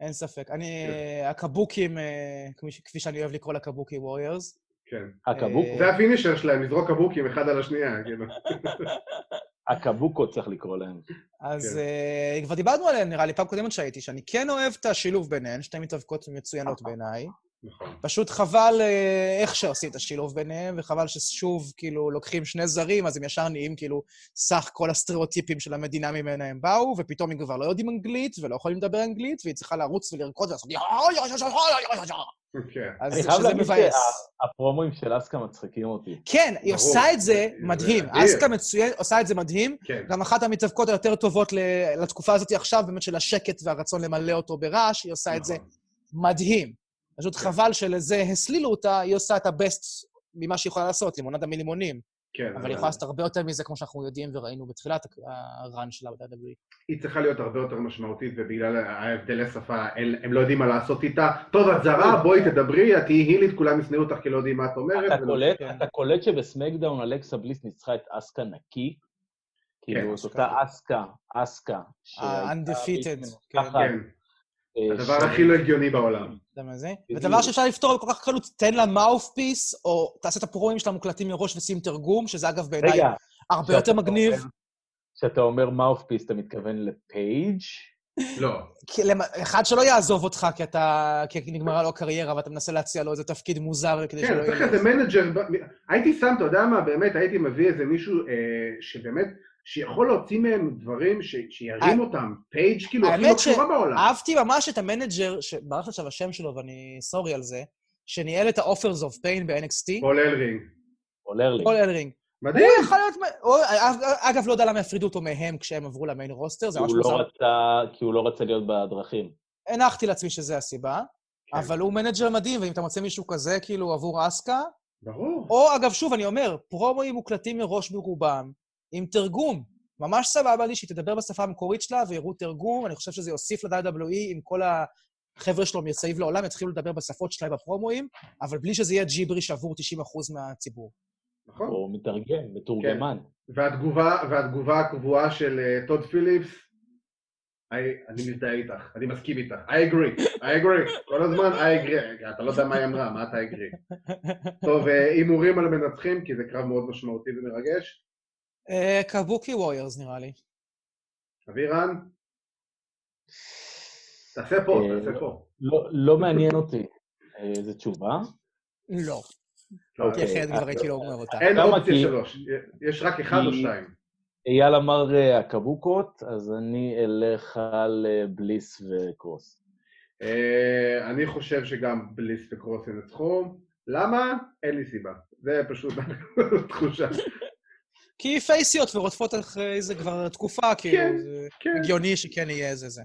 אין ספק. אני... כן. הקבוקים, אה, כפי ש- כפי שאני אוהב לקרוא לקבוקי ווריורס. כן. הקבוק, זה הפינישר שלהם, לזרוק קבוקים אחד על השנייה, כאילו. הקבוקות צריך לקרוא להם. אז כן. כבר דיברנו עליהן, נראה לי, פעם קודמת שהייתי, שאני כן אוהב את השילוב ביניהן, שתי מתאבקות מצוינות בעיניי. נכון. פשוט חבל אה, איך שעושים את השילוב ביניהם, וחבל ששוב, כאילו, לוקחים שני זרים, אז הם ישר נהיים, כאילו, סך כל הסטריאוטיפים של המדינה ממנה הם באו, ופתאום הם כבר לא יודעים אנגלית, ולא יכולים לדבר אנגלית, והיא צריכה לרוץ ולרקוד ולעשות... כן. אז אני חייב שזה להגיד מבאס. שהפרומואים של אסקה מצחיקים אותי. כן, היא. עושה את זה מדהים. אסקה מצוין, עושה את זה מדהים. כן. גם אחת המתאבקות היותר טובות לתקופה הזאת עכשיו, באמת של השקט והרצון למלא אותו ברעש, היא עושה את זה נכון. מדהים. פשוט כן. חבל שלזה הסלילו אותה, היא עושה את הבסט ממה שהיא יכולה לעשות, לימונדה מלימונים. כן. אבל היא יכולה לעשות הרבה יותר מזה, כמו שאנחנו יודעים וראינו בתחילת הרן שלה ב-WWE. היא צריכה להיות הרבה יותר משמעותית, ובגלל ההבדלי שפה, הם הם לא יודעים מה לעשות איתה. טוב, את זרה, בואי תדברי, את תהיי הילית, כולם ישנאו אותך כי לא יודעים מה את אומרת. אתה ולא- קולט, כן. אתה קולט שבסמקדאון אלכסה בליס ניצחה את אסקה נקי? כאילו, זאת אותה אסקה, אסקה. ה-undefeated, הדבר ש- הכי לא הגיוני בעולם. אתה מה זה? ודבר שאפשר לפתור כל כך קלות, תן לה mouthpiece, או תעשה את ה promoים שלה מוקלטים מראש ושים תרגום, שזה אגב בעיניי הרבה יותר מגניב. אומר- כשאתה אומר mouthpiece, אתה מתכוון לפייג'? לא. אחד שלא יעזוב אותך כי אתה... כי נגמרה לו הקריירה ואתה מנסה להציע לו איזה תפקיד מוזר כדי כן, שלא צריך ילך. איזה manager, הייתי שם, אתה יודע מה, באמת, הייתי מביא איזה מישהו אה, שבאמת, שיכול להוציא מהם דברים ש- שירים אותם, פייג' כאילו, הכי לא האמת קשורה בעולם. אהבתי ממש את ה manager, שברח עכשיו השם שלו ואני sorry על זה, שניהל את ה- Authors of Pain ב-NXT, פול אלרינג. עולה לי. פול אלרינג. מדהים. הוא יכול להיות... הוא- אגב, לא יודע למה הפרידו אותו מהם כשהם עברו ל main roster, זה כי ממש הוא לא מוזר. רצה- כי הוא לא רצה להיות בדרכים. הנחתי לעצמי שזה הסיבה, כן. אבל הוא manager מדהים, ואם אתה מוצא מישהו כזה, כאילו, עבור אסקה, ברור. או אגב, שוב, אני אומר, פרומואים מוקלטים מראש ברובם, עם תרגום. ממש סבבה לי שהיא תדבר בשפה המקורית שלה ויראו תרגום, אני חושב שזה יוסיף ל-WWE אם כל החבר'ה שלו מסביב לעולם יתחילו לדבר בשפות שלהם בפרומואים, אבל בלי שזה יהיה ג'יבריש עבור 90% מהציבור. נכון. הוא מתרגם, מתורגמן. והתגובה, והתגובה הקבועה של אה, טוד פיליפס, I- אני מזדהה איתך, אני מסכים איתך. I agree, I agree. כל הזמן I agree. אתה לא יודע מה היא אמרה, מה אתה agree. טוב, אה, הימורים על המנצחים, כי זה קרב מאוד משמעותי ומרגש. אה, קבוקי ווריורס, נראה לי. אבירן? תעשה פה, אה, תעשה פה. לא- לא מעניין אותי. אה, איזה תשובה? לא. לא, כי אחרת כבר הייתי לא אומר אותה. אין? אופציה שלוש, יש רק אחד או שתיים. אייל אמר הקבוקות, אז אני אלך על בליס וקרוס. אני חושב שגם בליס וקרוס ינצחו. למה? אין לי סיבה. זה פשוט תחושה. כי פייסיות ורודפות אחרי זה כבר תקופה, כאילו, זה כן. הגיוני שכן יהיה איזה זה.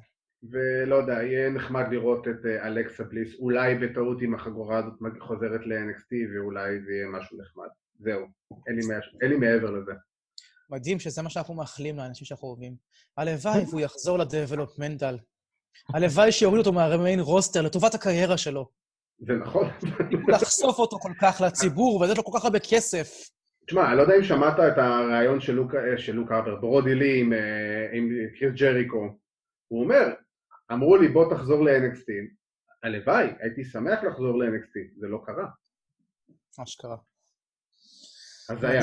ולא יודע, יהיה נחמד לראות את אה, אלכסה בליס, אולי בטעות אם החגורה הזאת חוזרת ל-NXT, ואולי זה יהיה משהו נחמד. זהו, אין לי מה- אין לי מעבר לזה. מדהים שזה מה שאנחנו מאחלים לאנשים שאנחנו אוהבים. הלוואי והוא יחזור לדבלופמנטל. הלוואי שיורידו אותו מהמיין רוסטר לטובת הקריירה שלו. זה נכון. לחשוף אותו כל כך לציבור ולתת לו כל כך הרבה כסף. תשמע, אני לא יודע אם שמעת את הריאיון של לוק, אה, של לוק אבר, ברודי לי עם, אה, עם קריס ג'ריקו. הוא אומר, אמרו לי בוא תחזור ל-NXT. הלוואי, הייתי שמח לחזור ל-NXT, זה לא קרה. מה שקרה. אז היה.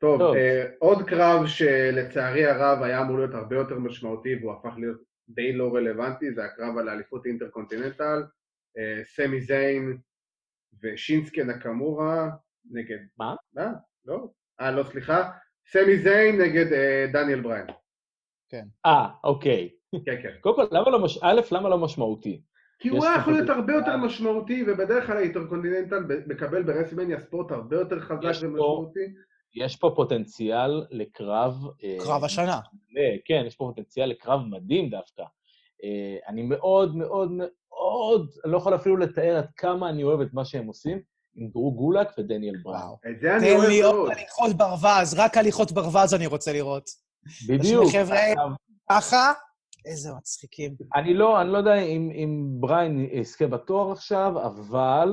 טוב, טוב. אה, עוד קרב שלצערי הרב היה אמור להיות הרבה יותר משמעותי והוא הפך להיות די לא רלוונטי, זה הקרב על האליפות Intercontinental, אה, סמי זיין ושינסקה נקמורה נגד... מה? מה? לא? אה, לא, סליחה. סמי זיין נגד אה, דניאל בריין. אה, אוקיי. כן, כן. קודם כל, למה לא מש... א', למה לא משמעותי? כי הוא היה יכול להיות. הרבה יותר משמעותי, ובדרך כלל האינטרקונטיננטל מקבל ברסלמניה ספורט הרבה יותר חזק ומשמעותי. יש פה פוטנציאל לקרב... אה, קרב השנה. כן, יש פה פוטנציאל לקרב מדהים דווקא. אה, אני מאוד מאוד מאוד, אני לא יכול אפילו לתאר עד כמה אני אוהב את מה שהם עושים עם דרו גולק ודניאל בראון. וואו. את זה אני תן אוהב לי עוד מאוד. הליכות ברווז, רק הליכות ברווז אני רוצה לראות. בדיוק. חבר'ה- ככה? איזה מצחיקים. אני לא, אני לא יודע אם, אם בריין יזכה בתואר עכשיו, אבל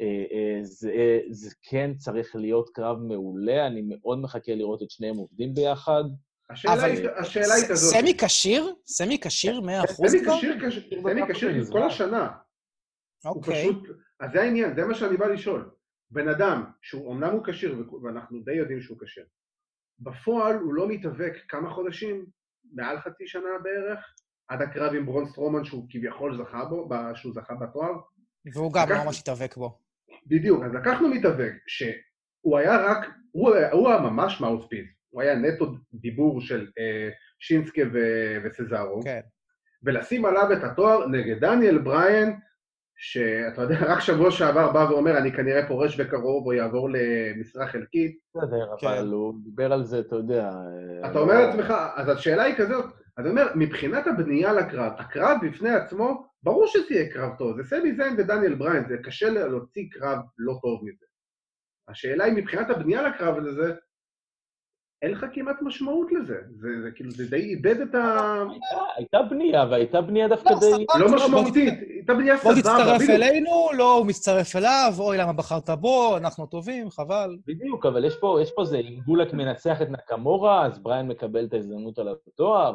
אה, אה, זה, אה, זה כן צריך להיות קרב מעולה, אני מאוד מחכה לראות את שניהם עובדים ביחד. השאלה אבל- היא- השאלה היא כזאת. סמי כשיר? סמי כשיר 100% סמי כבר? כשיר, כש- סמי כשיר כל השנה. הוא אוקיי. פשוט, אז זה העניין, זה מה שאני בא לשאול. בן אדם, שהוא אמנם הוא כשיר, ואנחנו די יודעים שהוא כשיר, בפועל הוא לא מתאבק כמה חודשים, מעל חצי שנה בערך, עד הקרב עם ברון סטרומן שהוא כביכול זכה בו, שהוא זכה בתואר. והוא גם לקח- לא ממש התאבק בו. בדיוק, אז לקחנו מתאבק, שהוא היה רק, הוא, היה- הוא היה ממש מאוספיס, הוא היה נטו דיבור של אה, שינסקה ו- וסזארו. כן. ולשים עליו את התואר נגד דניאל בריין, שאתה יודע, רק שבוע שעבר בא ואומר, אני כנראה פורש בקרוב או יעבור למשרה חלקית. בסדר, כן. אבל הוא דיבר על זה, אתה יודע... אה, אתה אומר לעצמך, אז השאלה היא כזאת, אז אני אומר, מבחינת הבנייה לקרב, הקרב בפני עצמו, ברור שזה יהיה קרב טוב, זה סמי זיין ודניאל בריין, זה קשה להוציא קרב לא טוב מזה. השאלה היא, מבחינת הבנייה לקרב הזה, אין לך כמעט משמעות לזה. זה, זה כאילו, זה די איבד את ה... הייתה- הייתה בנייה, והייתה בנייה דווקא לא, די... לא משמעותית, הייתה בנייה בוא סבבה. תצטרף. אלינו, לא, הוא מצטרף אליו, אוי, למה בחרת בו, אנחנו טובים, חבל. בדיוק, אבל יש פה, יש פה זה, אם גולק מנצח את נקמורה, אז בריין מקבל את ההזדמנות על התואר.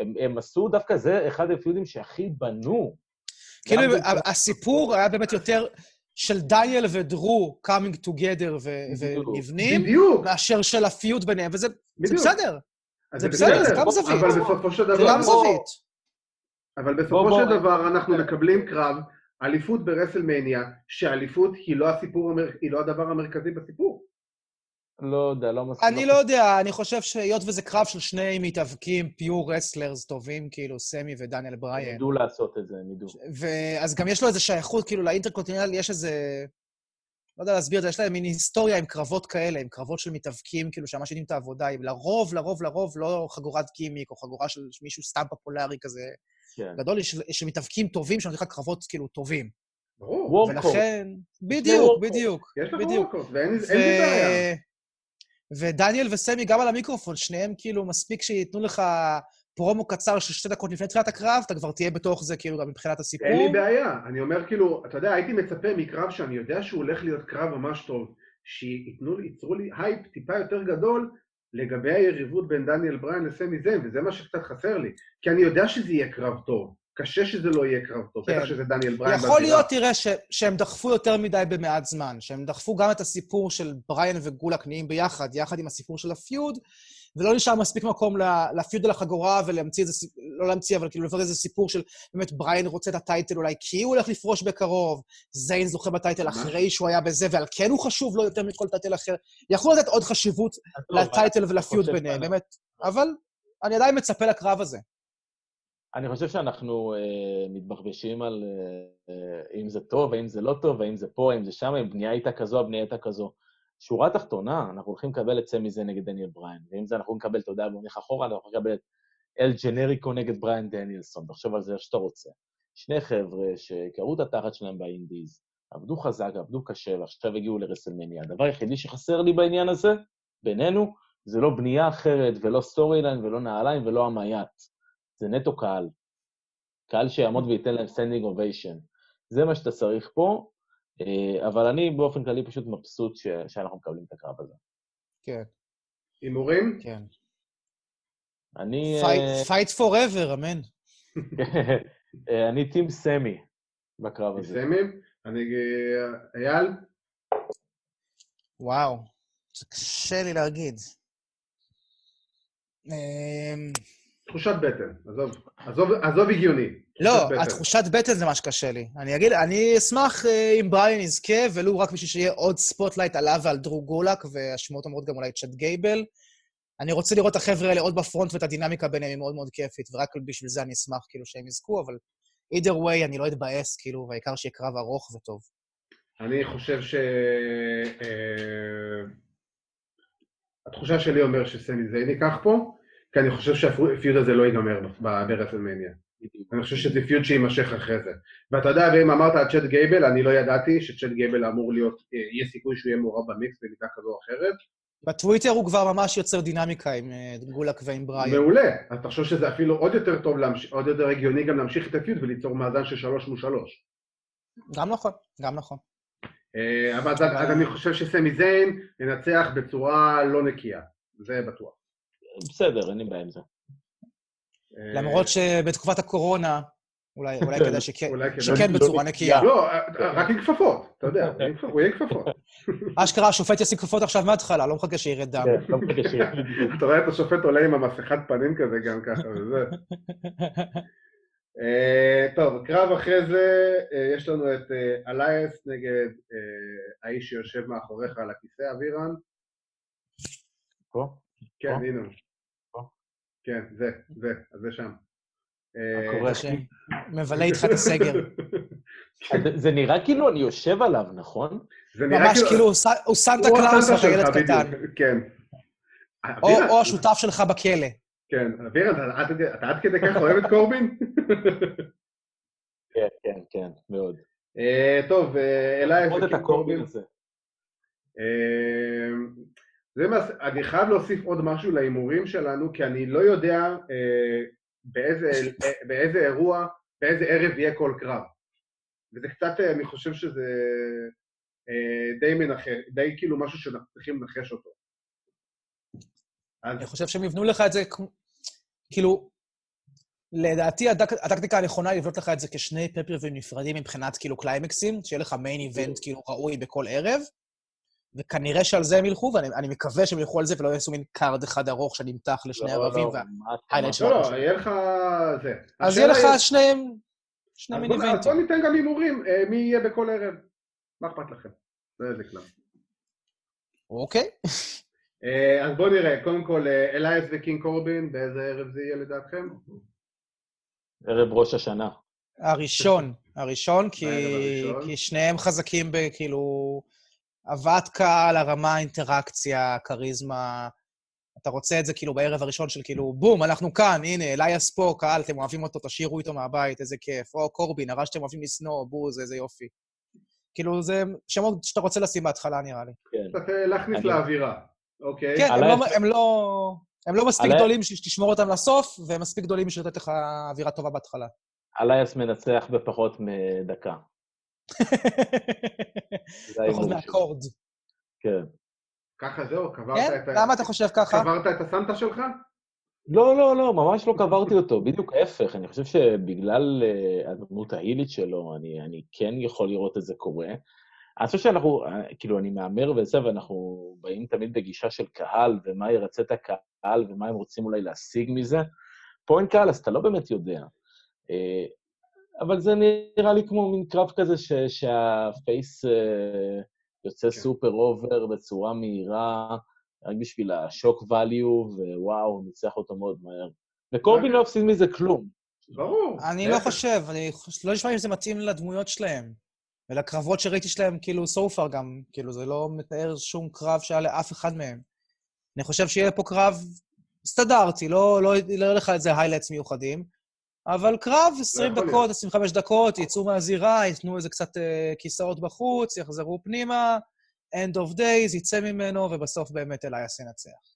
הם, הם עשו דווקא, זה אחד הפיודים שהכי בנו. כאילו, הסיפור היה באמת יותר של דניאל ודרו coming together ו- בדיוק. ונבנים, בדיוק, מאשר של הפיוט ביניהם, וזה זה. בסדר, זה בסדר, זה גם זווית. אבל בסופו של זה דבר... גם זווית. אבל בוא, בסופו בוא. של דבר אנחנו מקבלים קרב, אליפות ברסלמניה, שהאליפות היא לא הסיפור. היא לא הדבר המרכזי בסיפור. לא יודע, לא מסכים. אני לא יודע, אני חושב שהיות וזה קרב של שני מתאבקים, pure wrestlers טובים, כאילו, סמי ודניאל הם בריין, ידעו לעשות את זה, הם ידעו. ואז גם יש לו איזו שייכות, כאילו, ל Intercontinental יש איזה... לא יודע להסביר את זה, יש להם מין היסטוריה עם קרבות כאלה, עם קרבות של מתאבקים, כאילו, שממש יודעים את העבודה, עם לרוב, לרוב, לרוב, לא חגורת גימיק, או חגורה של מישהו סתם פופולרי כזה כן. גדול, יש מתאבקים טובים, שנותנים לך קרבות, כאילו, טובים. ברור. ולכן... בדיוק. בדיוק. יש לך. workrate, ואין לי בעיה. ודניאל וסמי גם על המיקרופון, שניהם כאילו מספיק שייתנו לך פרומו קצר של שתי דקות לפני תחילת הקרב, אתה כבר תהיה בתוך זה כאילו גם מבחינת הסיפור. אין לי בעיה. אני אומר כאילו, אתה יודע, הייתי מצפה מקרב שאני יודע שהוא הולך להיות קרב ממש טוב, שייתנו לי, ייצרו לי הייפ טיפה יותר גדול לגבי היריבות בין דניאל בריין לסמי זיין, וזה מה שקצת חסר לי. כי אני יודע שזה יהיה קרב טוב. קשה שזה לא יהיה קרב טוב, כן. בטח שזה דניאל בריין. יכול בזירה. להיות, תראה, ש... שהם דחפו יותר מדי במעט זמן, שהם דחפו גם את הסיפור של בריין וגולק נהיים ביחד, יחד עם הסיפור של ה feud, ולא נשאר מספיק מקום ל feud על החגורה ולהמציא איזה לא להמציא, אבל כאילו לפחות איזה סיפור של באמת בריין רוצה את ה title אולי כי הוא הולך לפרוש בקרוב, זיין זוכה ב title ממש. אחרי שהוא היה בזה, ועל כן הוא חשוב לו יותר מכל title אחר. יכלו לתת עוד חשיבות ל title ול feud ביניהם. באמת. אבל אני עדיין מצפה לקרב הזה. אני חושב שאנחנו אה, מתבחבשים על אה, אם זה טוב, האם זה לא טוב, האם זה פה, האם זה שם, אם הבנייה הייתה כזו, הבנייה הייתה כזו. שורה תחתונה, אנחנו הולכים לקבל את סמי זיין נגד דניאל בריין, ואם זה אנחנו נקבל, אתה יודע, בוא נלך אחורה, אנחנו נקבל את אל ג'נריקו נגד בריין דניאלסון, תחשוב על זה איך שאתה רוצה. שני חבר'ה שקרעו את התחת שלהם ב indies, עבדו חזק, עבדו קשה, ועכשיו הגיעו לרסלמניה. הדבר היחידי שחסר לי בעניין הזה, בינינו, זה לא בנייה אחרת, ולא storyline, ולא נעליים, ולא המייט. זה נטו קהל. קהל שיעמוד וייתן להם standing ovation. זה מה שאתה צריך פה, אבל אני באופן כללי פשוט מבסוט ש... שאנחנו מקבלים את הקרב הזה. כן. הימורים? כן. אני... fight forever, אמן. אה, אני team סמי בקרב הזה. סמי? אני... אייל? וואו, זה קשה לי להגיד. תחושת בטן, עזוב, עזוב, עזוב הגיוני. לא, התחושת בטן זה מה שקשה לי. אני אגיד, אני אשמח אם בריין יזכה, ולו רק בשביל שיהיה עוד spotlight עליו ועל דרו גולק, והשמועות אומרות גם אולי צ'אד גייבל. אני רוצה לראות את החבר'ה האלה עוד ב front, ואת הדינמיקה ביניהם היא מאוד מאוד כיפית, ורק בשביל זה אני אשמח כאילו שהם יזכו, אבל either way אני לא אתבאס, כאילו, והעיקר שיהיה קרב ארוך וטוב. אני חושב ש... התחושה שלי אומר שסמי זיין ייקח פה, כי אני חושב שה feud הזה לא ייגמר ברסלמניה. אני חושב שזה feud שיימשך אחרי זה. ואתה יודע, ואם אמרת על צ'אד גייבל, אני לא ידעתי שצ'אד גייבל אמור להיות, יהיה סיכוי שהוא יהיה מעורב במיקס במידה כזו או אחרת. בטוויטר הוא כבר ממש יוצר דינמיקה עם גולק ועם בריין. מעולה. אז תחשוב שזה אפילו עוד יותר טוב, עוד יותר הגיוני גם להמשיך את הפיוד וליצור מאזן של שלוש מול שלוש. גם נכון, גם נכון. אבל אז אני חושב שסמי זיין ינצח בצורה לא נקייה, זה בטוח. בסדר, אין לי בעיה עם זה. למרות שבתקופת הקורונה, אולי כדאי שכן בצורה נקייה. לא, רק עם כפפות, אתה יודע, הוא יהיה עם כפפות. אשכרה, השופט ישים כפפות עכשיו מההתחלה, לא מחכה שירד דם. כן, לא. אתה רואה את השופט עולה עם המסכת פנים כזה גם ככה, וזה. טוב, קרב אחרי זה, יש לנו את אלייס נגד האיש שיושב מאחוריך על הכיסא, אבירן. פה? כן, הנה. כן, זה, זה, אז זה שם. מבלה איתך את הסגר. זה נראה כאילו אני יושב עליו, נכון? ממש כאילו הוא סנטה קלאוס ואתה ילד קטן. כן. או השותף שלך בכלא. כן, אבירן, אתה עד כדי כך אוהב את קורבין? כן, כן, כן, מאוד. טוב, אליי... עוד את הקורבין הזה. זה מה, אני חייב להוסיף עוד משהו להימורים שלנו, כי אני לא יודע אה, באיזה, אה, באיזה אירוע, באיזה ערב יהיה כל קרב. וזה קצת, אני חושב שזה אה, די מנחש, די כאילו משהו שאנחנו צריכים לנחש אותו. אז... אני חושב שהם יבנו לך את זה, כאילו, לדעתי הטקטיקה הנכונה היא לבנות לך את זה כשני pay-per-view ים נפרדים מבחינת כאילו קליימקסים, שיהיה לך main event כאילו ראוי בכל ערב. וכנראה שעל זה הם ילכו, ואני מקווה שהם ילכו על זה ולא יעשו מין card אחד ארוך שנמתח לשני ערבים, ו highlight שלו. לא, יהיה לך זה. אז יהיה לך שניהם, שני מיני איבנטים. אז בוא ניתן גם הימורים, מי יהיה בכל ערב. מה אכפת לכם? זה איזה כלל. אוקיי. אז בואו נראה, קודם כל, אלייס וקינג קורבין, באיזה ערב זה יהיה לדעתכם? ערב ראש השנה. הראשון, הראשון, כי שניהם חזקים בכאילו... הבאת קהל, הרמה, אינטראקציה, כריזמה. אתה רוצה את זה כאילו בערב הראשון של כאילו, בום, אנחנו כאן, הנה, אלייס פה, קהל, אתם אוהבים אותו, תשאירו איתו מהבית, איזה כיף. או קורבין, הרע שאתם אוהבים לשנוא, בוז, איזה יופי. כאילו, זה שמות שאתה רוצה לשים בהתחלה, נראה לי. כן. צריך להכניס לאווירה, אוקיי? כן, הם לא, הם לא, לא מספיק גדולים שתשמור אותם לסוף, והם מספיק גדולים בשביל לתת לך אווירה טובה בהתחלה. אלייס מנצח בפחות מדקה. פחות מאקורד. כן. ככה זהו? קברת כן? את ה... למה אתה חושב ככה? קברת את הסנטה שלך? לא, לא, לא, ממש לא קברתי אותו, בדיוק ההפך. אני חושב שבגלל uh, הדמות ההילית שלו, אני, אני כן יכול לראות את זה קורה. אני חושב שאנחנו, כאילו, אני מהמר וזה, ואנחנו באים תמיד בגישה של קהל, ומה ירצה את הקהל, ומה הם רוצים אולי להשיג מזה. פה אין קהל, אז אתה לא באמת יודע. אבל זה נראה לי כמו מין קרב כזה ש, שה face uh, יוצא כן. super over בצורה מהירה, רק בשביל השוק value, ווואו, ניצח אותו מאוד מהר. וקורבין לא הפסיד מזה כלום. ברור. אני לא חושב, אני לא נשמע לי שזה מתאים לדמויות שלהם. ולקרבות שראיתי שלהם, כאילו, so far גם, כאילו, זה לא מתאר שום קרב שהיה לאף אחד מהם. אני חושב שיהיה פה קרב סטנדרטי, לא, לא, לא יהיה לך איזה highlights מיוחדים, אבל קרב 20 יכול דקות, 25 דקות, יצאו מהזירה, ייתנו איזה קצת אה, כיסאות בחוץ, יחזרו פנימה, end of days, יצא ממנו, ובסוף באמת אלייס ינצח.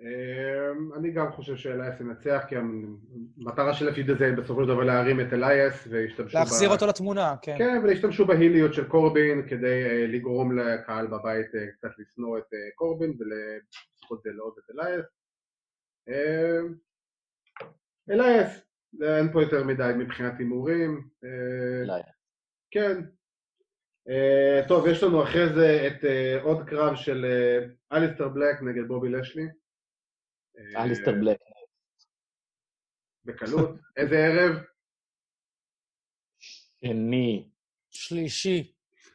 אמ, אני גם חושב שאלייס ינצח, כי המטרה של הפיד הזה בסופו של דבר להרים את אלייס וישתמשו להחזיר ב- אותו לתמונה, כן. כן, ולהשתמשו בהיליות של קורבין כדי אה, לגרום לקהל בבית אה, קצת לשנוא את קורבין ולזכות זה לעוד את אלייס. אמ, אלייס, אין פה יותר מדי מבחינת הימורים. אה, אולי. כן. Uh, טוב, יש לנו אחרי זה את עוד קרב של אליסטר בלק נגד בובי לשלי. אה, אליסטר בלק. בקלות. איזה ערב? שני. שלישי.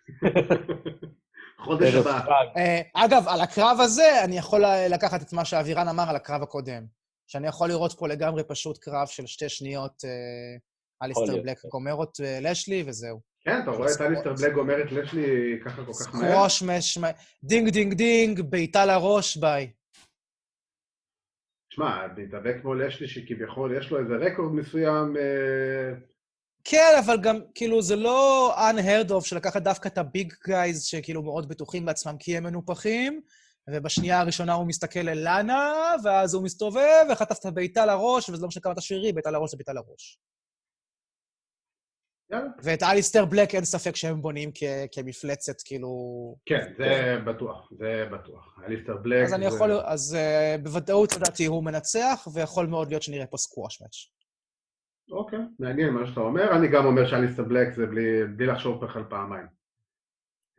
חודש הבא. אה, אגב, על הקרב הזה, אני יכול לקחת את מה שאבירן אמר על הקרב הקודם. שאני יכול לראות פה לגמרי פשוט קרב של שתי שניות, אה, אליסטר בלק כן. גומר את אה, לשלי, וזהו. כן, אתה רואה את אליסטר בלק גומר את לשלי ככה כל כך מהר? squash match, מ- ding ding ding, בעיטה לראש, ביי. שמע, מתאבק כמו לשלי שכביכול יש לו איזה רקורד מסוים, אה, כן, אבל גם, כאילו, זה לא unheard of של לקחת דווקא את ה big guys שכאילו מאוד בטוחים בעצמם כי הם מנופחים, ובשנייה הראשונה הוא מסתכל אל לאנה, ואז הוא מסתובב, וחטף את הבעיטה לראש, וזה לא משנה כמה אתה שרירי, בעיטה לראש זה בעיטה לראש. ואת אליסטר בלק אין ספק שהם בונים כ- כמפלצת, כאילו... כן, זה בטוח, זה בטוח. אליסטר בלק אז אני יכול... אז uh, בוודאות, לדעתי, הוא מנצח, ויכול מאוד להיות שנראה פה סקווש מאץ'. אוקיי, מעניין מה שאתה אומר. אני גם אומר שאליסטר בלק זה בלי, בלי לחשוב בכלל פעמיים.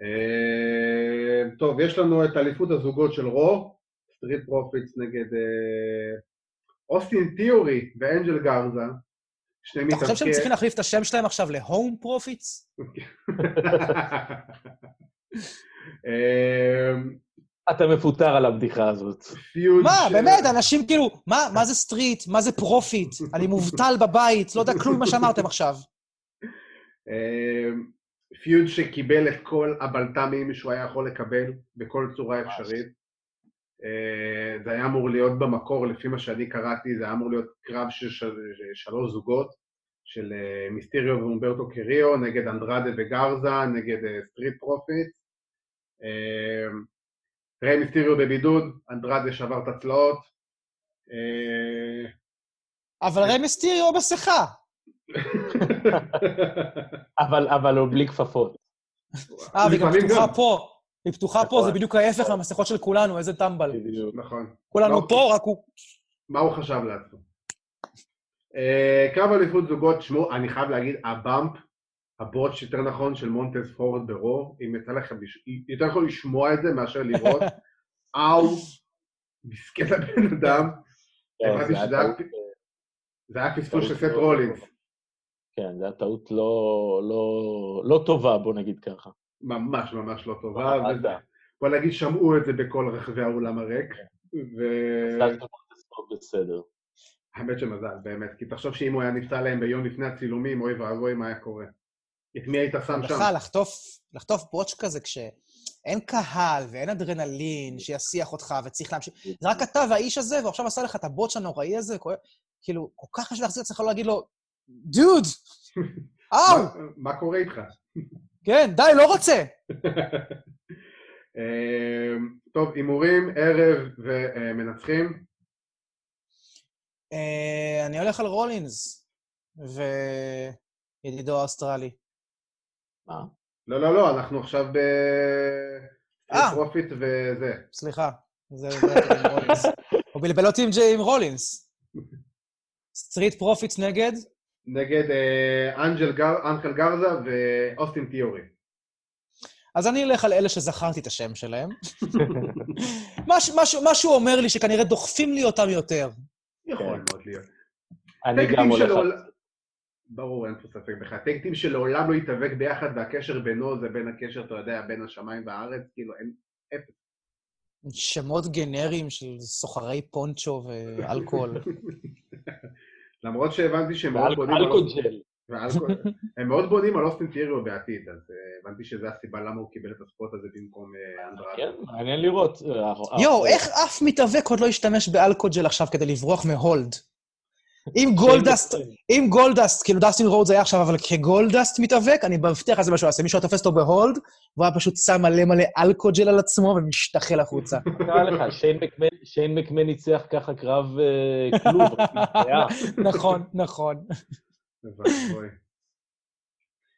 אה, טוב, יש לנו את אליפות הזוגות של רו, סטריט פרופיטס נגד אה, אוסטין תיאורי ואנג'ל גרזה. שני אתה חושב שהם צריכים להחליף את השם שלהם עכשיו ל Home Profits? אה, אתה מפוטר על הבדיחה הזאת. מה, באמת, אנשים כאילו, מה, מה זה street? מה זה profit? אני מובטל בבית, לא יודע כלום ממה שאמרתם עכשיו. feud שקיבל את כל הבלת"מים שהוא היה יכול לקבל בכל צורה אפשרית. אה, זה היה אמור להיות במקור, לפי מה שאני קראתי, זה היה אמור להיות קרב של של- שלוש זוגות, של אה, מיסטיריו ואומברטו קריו, נגד אנדרדה וגרזה, נגד אה, סטריט פרופיט. ריי מיסטיריו בבידוד, אנדרדה שבר את הצלעות. אבל ריי מיסטיריו מסכה. אבל, אבל הוא בלי כפפות. אה, והיא גם פתוחה גם. פה. היא פתוחה פה, נכון. זה בדיוק ההפך מהמסכות של כולנו, איזה טמבל. בדיוק. נכון. כולנו לא. פה, רק הוא... מה הוא חשב לעצמו. Uh, קרב אליפות זוגות, שמעו, אני חייב להגיד, הבאמפ, הבוטש יותר נכון של מונטס פורד ברו, אם יצא לכם, יותר יכול לשמוע את זה מאשר לראות, אאו, מסכן הבן אדם, כן, הבנתי זה היה פספוס של סט רולינס, כן, זו הייתה טעות לא, לא, לא טובה, בוא נגיד ככה. ממש ממש לא טובה, ממש וזה-. בוא נגיד שמעו את זה בכל רחבי האולם הריק, מזל שמונטספורד בסדר. והאמת שמזל, באמת, כי תחשוב שאם הוא היה נפצע להם ביום לפני הצילומים, אוי ואבוי מה היה קורה. את מי היית שם שם? בכלל, לחטוף, לחטוף בוטש כזה כשאין קהל ואין אדרנלין שיסיח אותך וצריך להמשיך. זה רק אתה והאיש הזה, והוא עכשיו עשה לך את ה botch הנוראי הזה, כאילו, כל כך קשה להחזיק את עצמך לא להגיד לו, דוד! אאו! מה- קורה איתך? כן, די, לא רוצה! אמ, טוב, הימורים, ערב ומנצחים. אה, אני הולך על רולינס וידידו האוסטרלי. מה? לא, לא, לא, אנחנו עכשיו ב... אה. פרופיט וזה. סליחה, זה רולינס. הוא בלבל אותי עם רולינס. סטריט פרופיטס נגד? נגד אה, אנג'ל גר- אנחל גרזה ואוסטין תיאורי. אז אני אלך על אלה שזכרתי את השם שלהם. מש, משהו, משהו אומר לי שכנראה דוחפים לי אותם יותר. יכול כן. מאוד להיות. אני גם הולך. ברור, אין פה ספק בכלל. tag team שלעולם לא יתאבק ביחד, והקשר בינו זה בין הקשר, אתה יודע, בין השמיים והארץ, כאילו אין... שמות גנריים של סוחרי פונצ'ו ואלכוהול. למרות שהבנתי שהם מאוד בונים על אוסטין... אלכוג'ל. הם מאוד בונים על אוסטין טיריו בעתיד, אז אה, הבנתי שזו הסיבה למה הוא קיבל את ה spot הזה במקום אה, אנדרדה. כן, מעניין לראות. יואו, איך אף מתאבק עוד לא השתמש באלכוג'ל עכשיו כדי לברוח מ hold? אם גולדסט, אם גולדסט, כאילו דסטין רודס היה עכשיו, אבל כגולדסט מתאבק, אני מבטיח לזה משהו, יעשה מישהו היה תופס אותו ב hold, והוא היה פשוט שם מלא מלא אלכוג'ל על עצמו ומשתחל החוצה. נראה לך, שיין מקמן- ניצח ככה קרב אה, כלוב, נפגעה. נכון, נכון.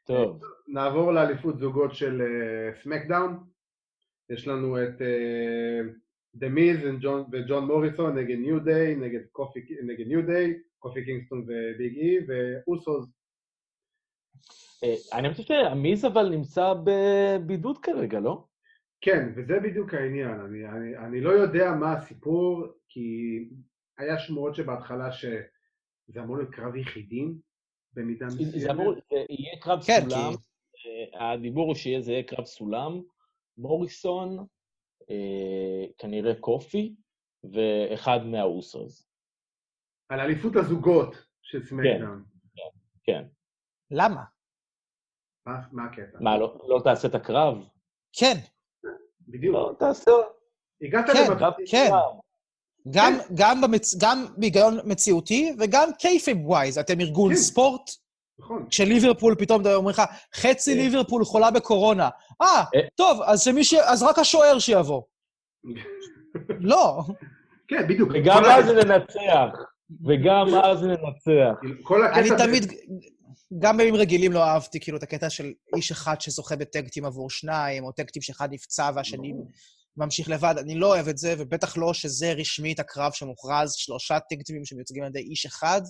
טוב, נעבור לאליפות זוגות של סמקדאון. יש לנו את דה מיז וג'ון מוריסון נגד ניו דיי, נגד קופי קינגסטון וביג אי, ואוסוס. אה, אני חושב שהמיז אבל נמצא בבידוד כרגע, לא? כן, וזה בדיוק העניין. אני, אני, אני לא יודע מה הסיפור, כי היה שמועות שבהתחלה שזה אמור להיות קרב יחידים, במידה זה מסוימת. אמור, זה יהיה קרב כן, סולם. אה, הדיבור הוא שיהיה זה יהיה קרב סולם. מוריסון, אה, כנראה קופי, ואחד מהאוסוס. על אליפות הזוגות של סמקדאון. כן. למה? מה, מה הקטע? מה, לא לא תעשה את הקרב? כן, בדיוק. לא, תעשה. הגעת כן. קרב כן. גם, גם, במצ... גם בהיגיון מציאותי וגם kayfabe wise, אתם ארגון כן. ספורט, נכון. כשליברפול פתאום אומרים לך, חצי כן. ליברפול חולה בקורונה. אה, אה. טוב, אז שמי ש... אז רק השוער שיבוא. לא. כן, בדיוק. וגם אז ננצח. וגם אז ננצח. כל הקטע... אני תמיד, גם בימים רגילים לא אהבתי כאילו את הקטע של איש אחד שזוכה בטקטים עבור שניים, או טקטים שאחד נפצע והשני ממשיך לבד. אני לא אוהב את זה, ובטח לא שזה רשמית הקרב שמוכרז, שלושה טקטים שמיוצגים על ידי איש אחד.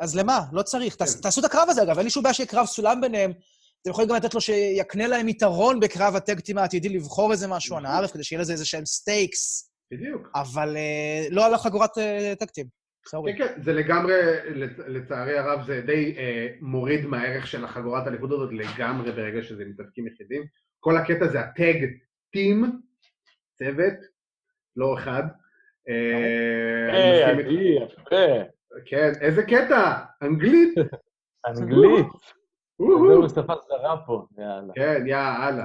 אז למה? לא צריך. תעש- כן. תעשו את הקרב הזה, אגב, אין לי שום בעיה שיהיה קרב סולם ביניהם. אתם יכולים גם לתת לו שיקנה להם יתרון בקרב ה tag team העתידי, לבחור איזה משהו. על הארץ, כדי שיהיה לזה איזה שהם stakes, בדיוק. אבל אה, לא על החגורת אה, tag team. sorry. כן, כן, זה לגמרי, לצ- לצערי הרב, זה די אה, מוריד מהערך של החגורת האליפות הזאת לגמרי ברגע שזה מתאבקים יחידים. כל הקטע זה ה tag team, צוות, לא אחד. אה, יפה. כן, איזה קטע, אנגלית. אנגלית. וואו. זהו שפה זרה פה, יאללה. כן, יאללה.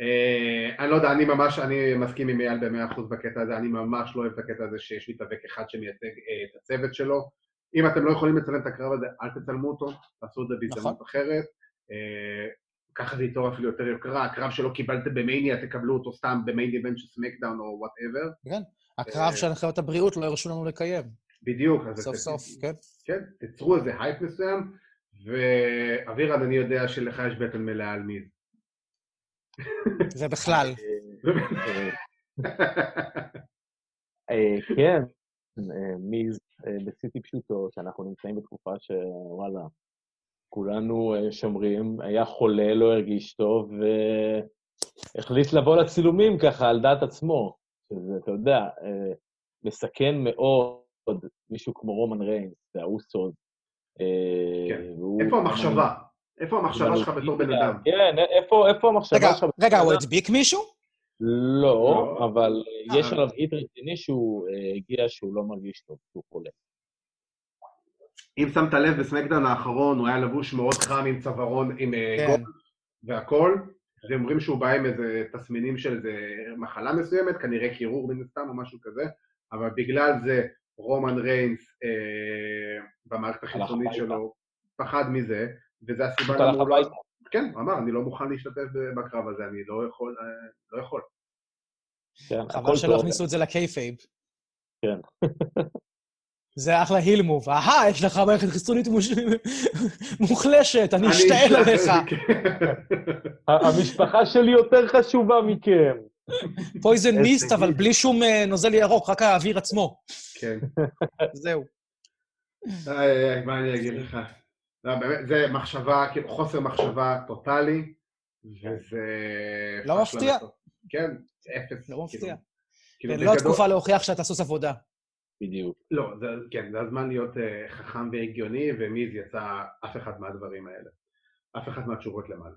אה, אני לא יודע, אני ממש, אני מסכים עם אייל במאה אחוז בקטע הזה, אני ממש לא אוהב את הקטע הזה שיש מתאבק אחד שמייצג אה, את הצוות שלו. אם אתם לא יכולים לצלם את הקרב הזה, אל תצלמו אותו, תעשו את זה בהזדמנות נכון. אחרת. אה, ככה זה ייצור אפילו יותר יוקרה, הקרב שלא קיבלתם במאניה, תקבלו אותו סתם ב main event של סמקדאון או whatever. הקרב אה, של הנחיות הבריאות לא הרשו לנו לקיים. בדיוק. סוף סוף, כן. כן, תצרו איזה הייפ מסוים, ואבירן, אני יודע שלך יש בטן מלאה על מיז. זה בכלל. אה, כן, אה, מיז אה, בסיטי פשוטו, שאנחנו נמצאים בתקופה שוואלה, כולנו שומרים, היה חולה, לא הרגיש טוב, והחליט לבוא לצילומים ככה על דעת עצמו, שזה, אתה יודע, מסכן מאוד מישהו כמו רומן ריינס והאוסוס. אה, כן. איפה המחשבה? איפה המחשבה שלך בתור בן אדם? כן, איפה איפה המחשבה שלך? בתור רגע, הוא? הדביק מישהו? לא, לא. אבל אה. יש עליו היט רציני שהוא אה, הגיע שהוא לא מרגיש טוב, שהוא חולה. אם שמת לב בסמקדאון האחרון, הוא היה לבוש מאוד חם עם צווארון, עם אה, כן. גול והכל, אז הם אומרים שהוא בא עם איזה תסמינים של איזה מחלה מסוימת, כנראה קירור מן הסתם או משהו כזה, אבל בגלל זה רומן ריינס במערכת החיצונית. שלו פחד מזה, וזה הסיבה למה הוא לא... כן, הוא אמר, אני לא מוכן להשתתף בקרב הזה, אני לא יכול, אה, לא יכול. כן, חבל שלא. הכניסו את זה ל kayfabe. כן. זה אחלה heel move. אהה, יש לך מערכת חיסונית מוש- מוחלשת, אני אשתעל עליך. המשפחה שלי יותר חשובה מכם. פויזן מיסט, אבל. בלי שום אה, נוזל ירוק, רק האוויר עצמו. כן. זהו. איי, איי, מה אני אגיד לך? לא, באמת, זה מחשבה, כאילו חוסר מחשבה טוטאלי, וזה... לא מפתיע. כן, אפס. לא כאילו, מפתיע. כאילו, זה לא גדול- התקופה להוכיח שאתה סוס עבודה. בדיוק. לא, זה, כן, זה הזמן להיות uh, חכם והגיוני, ומיז יצא אף אחד מהדברים האלה. אף אחד מהתשובות למעלה.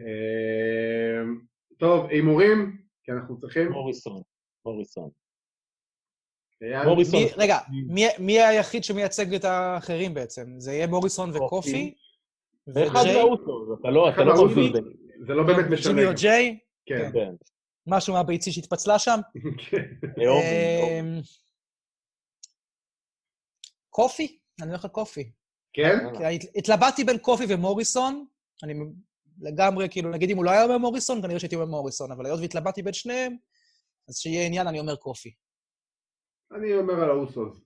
Uh, טוב, הימורים, כי אנחנו צריכים. מוריסון. מוריסון. מוריסון. מי- רגע, מי- מי היחיד שמייצג את האחרים בעצם? זה יהיה מוריסון וקופי? ואחד וג'יי? מהאוסוס, אתה לא אתה לא בין... זה לא באמת משנה. ג'ימי או ג'יי? כן. כן. משהו מהביצי שהתפצלה שם? כן. אמ, קופי? אני הולך לקופי. כן? הת- התלבטתי בין קופי ומוריסון, אני לגמרי, כאילו, נגיד אם הוא לא היה אומר מוריסון, כנראה שהייתי אומר מוריסון, אבל היות והתלבטתי בין שניהם, אז שיהיה עניין, אני אומר קופי. אני אומר על האוסוס.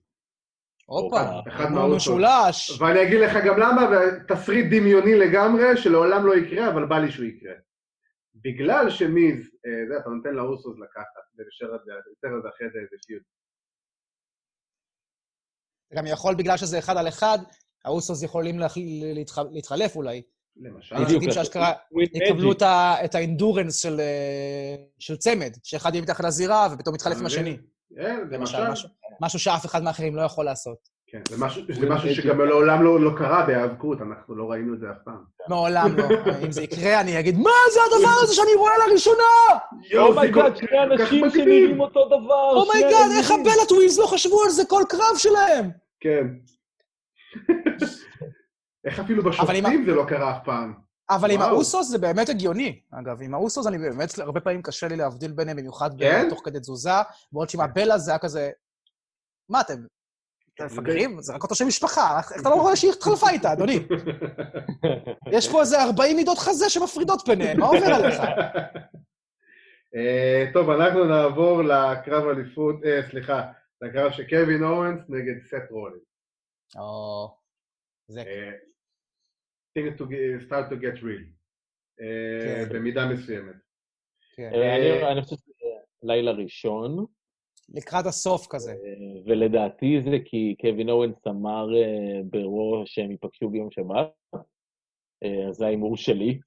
הופה, אחד. משולש. ואני אגיד לך גם למה, ותסריט דמיוני לגמרי, שלעולם לא יקרה, אבל בא לי שהוא יקרה. בגלל שמיז, אה, זה, אתה נותן לאוסוס לקחת, ולשאר את זה, יותר את זה אחרי זה איזה פיוט. גם יכול, בגלל שזה אחד על אחד, האוסוס יכולים להתחלף אולי. למשל. היחידים שאשכרה יקבלו. את האינדורנס של, אה, של צמד, שאחד יהיה מתחת לזירה ופתאום מתחלף עם השני. כן, למשל. משהו- משהו שאף אחד מהאחרים לא יכול לעשות. כן, זה משהו, זה משהו שגם לעולם לא, לא קרה בהיאבקות, אנחנו לא ראינו את זה אף פעם. מעולם לא. אם זה יקרה, אני אגיד, מה זה הדבר הזה שאני רואה לראשונה? אומייגאד, זה שני כל כך אנשים. שנראים אותו דבר. אומייגאד, שני איך אלימים. הבלטוויז לא חשבו על זה כל קרב שלהם? כן. איך אפילו בשופטים זה לא קרה אף פעם. אבל עם וואו. האוסוס זה באמת הגיוני. אגב, עם האוסוס אני באמת, הרבה פעמים קשה לי להבדיל ביניהם, במיוחד כן? תוך כדי תזוזה, בעוד שעם הבלה זה היה כזה... מה אתם? אתם מפגרים? זה רק אותו שם משפחה, איך אתה לא רואה שהיא התחלפה איתה, אדוני? יש פה איזה 40 מידות חזה שמפרידות ביניהן, מה עובר עליך? אה, טוב, אנחנו נעבור לקרב אליפות, אה, סליחה, לקרב של קווין אורנס נגד סט רולינס. או... זה... אה, things to get- start to get real. אה, כן. במידה מסוימת. כן. אה, אני- אני חושב שזה לילה ראשון, לקראת הסוף כזה. אה, ולדעתי זה כי קווין אורנס אמר אה, ברו שהם ייפגשו ביום שבת. אה, אז זה ההימור שלי.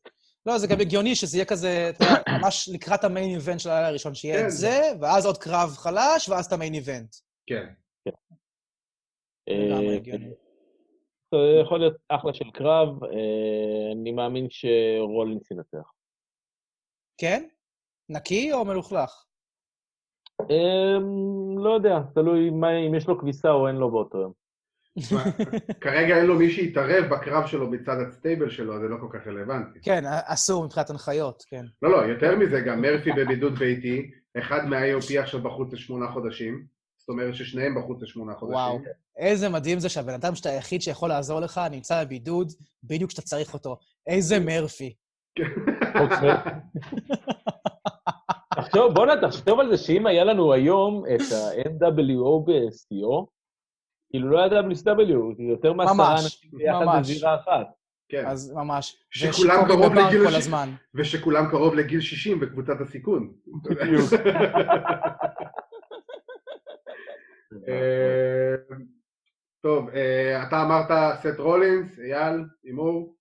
לא, זה גם הגיוני שזה יהיה כזה, ממש לקראת המיין איבנט של הלילה הראשון, שיהיה כן. את זה, ואז עוד קרב חלש, ואז את המיין איבנט. כן. לגמרי אה, הגיוני. זה יכול להיות אחלה של קרב, אה, אני מאמין שרולינס ינצח. כן? נקי או מלוכלך? אמ, לא יודע, תלוי אם יש לו כביסה או אין לו באותו יום. כרגע אין לו מי שיתערב בקרב שלו מצד הסטייבל שלו, זה לא כל כך רלוונטי. כן, אסור מבחינת הנחיות, כן. לא, לא, יותר מזה, גם מרפי בבידוד ביתי, אחד מה-AOP עכשיו בחוץ לשמונה חודשים, אומרת ששניהם בחוץ לשמונה חודשים. וואו. איזה מדהים זה שהבן אדם שאתה היחיד שיכול לעזור לך נמצא בבידוד בדיוק כשאתה צריך אותו. איזה מרפי. תחשוב, בואנה, תחשוב על זה שאם היה לנו היום את ה-NWO ב-STO, כאילו לא היה WCW, זה יותר מעשרה אנשים ביחד. בזירה אחת. כן, אז ממש. שכולם קרוב לגיל כל הזמן. ושכולם קרוב לגיל 60 בקבוצת הסיכון. בדיוק. אה, טוב, אה, אתה אמרת סט רולינס, אייל, הימור,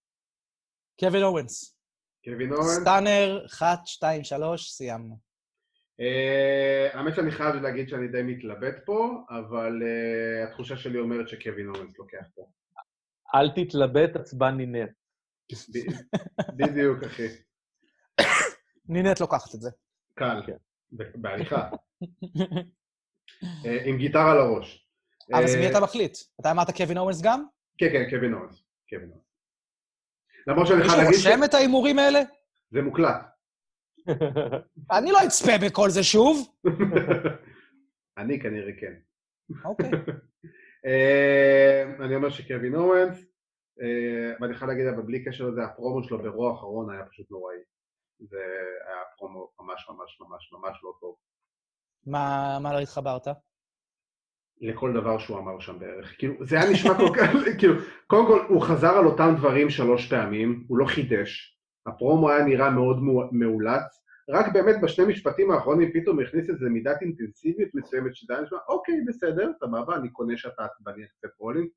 קווין אוונס. קווין אוונס. Stunner, 1, 2, 3, סיימנו. אה, האמת שאני חייב להגיד שאני די מתלבט פה, אבל אה, התחושה שלי אומרת שקווין אוונס לוקח פה. אל תתלבט, עצבן נינט. בדיוק, אחי. נינט לוקחת את זה. קל. כן. בעריכה. אה, עם גיטרה. אבל אז אה, מי אתה מחליט? אתה אמרת קווין אורנס גם? כן, כן, קווין אורנס. קווין אורנס. למרות שאני מישהו חייב להגיד רושם את ההימורים האלה? שזה מוקלט. אני לא אצפה בכל זה שוב. אני כנראה כן. אוקיי. אה, אני אומר שקווין אורנס, אה, ואני חייב להגיד, אבל בלי קשר לזה, הפרומו שלו ברוע האחרון היה פשוט נוראי. זה היה פרומו ממש ממש ממש ממש לא טוב. מה מה לא התחברת? לכל דבר שהוא אמר שם בערך. כאילו, זה היה נשמע כל כך, כאילו, קודם כל, הוא חזר על אותם דברים שלוש פעמים, הוא לא חידש. הפרומו היה נראה מאוד מאולץ. רק באמת בשני משפטים האחרונים פתאום הכניס איזה מידת אינטנסיביות מסוימת שזה היה נשמע, אוקיי, בסדר, סבבה, אני קונה שאתה עצבני קצת רולינס.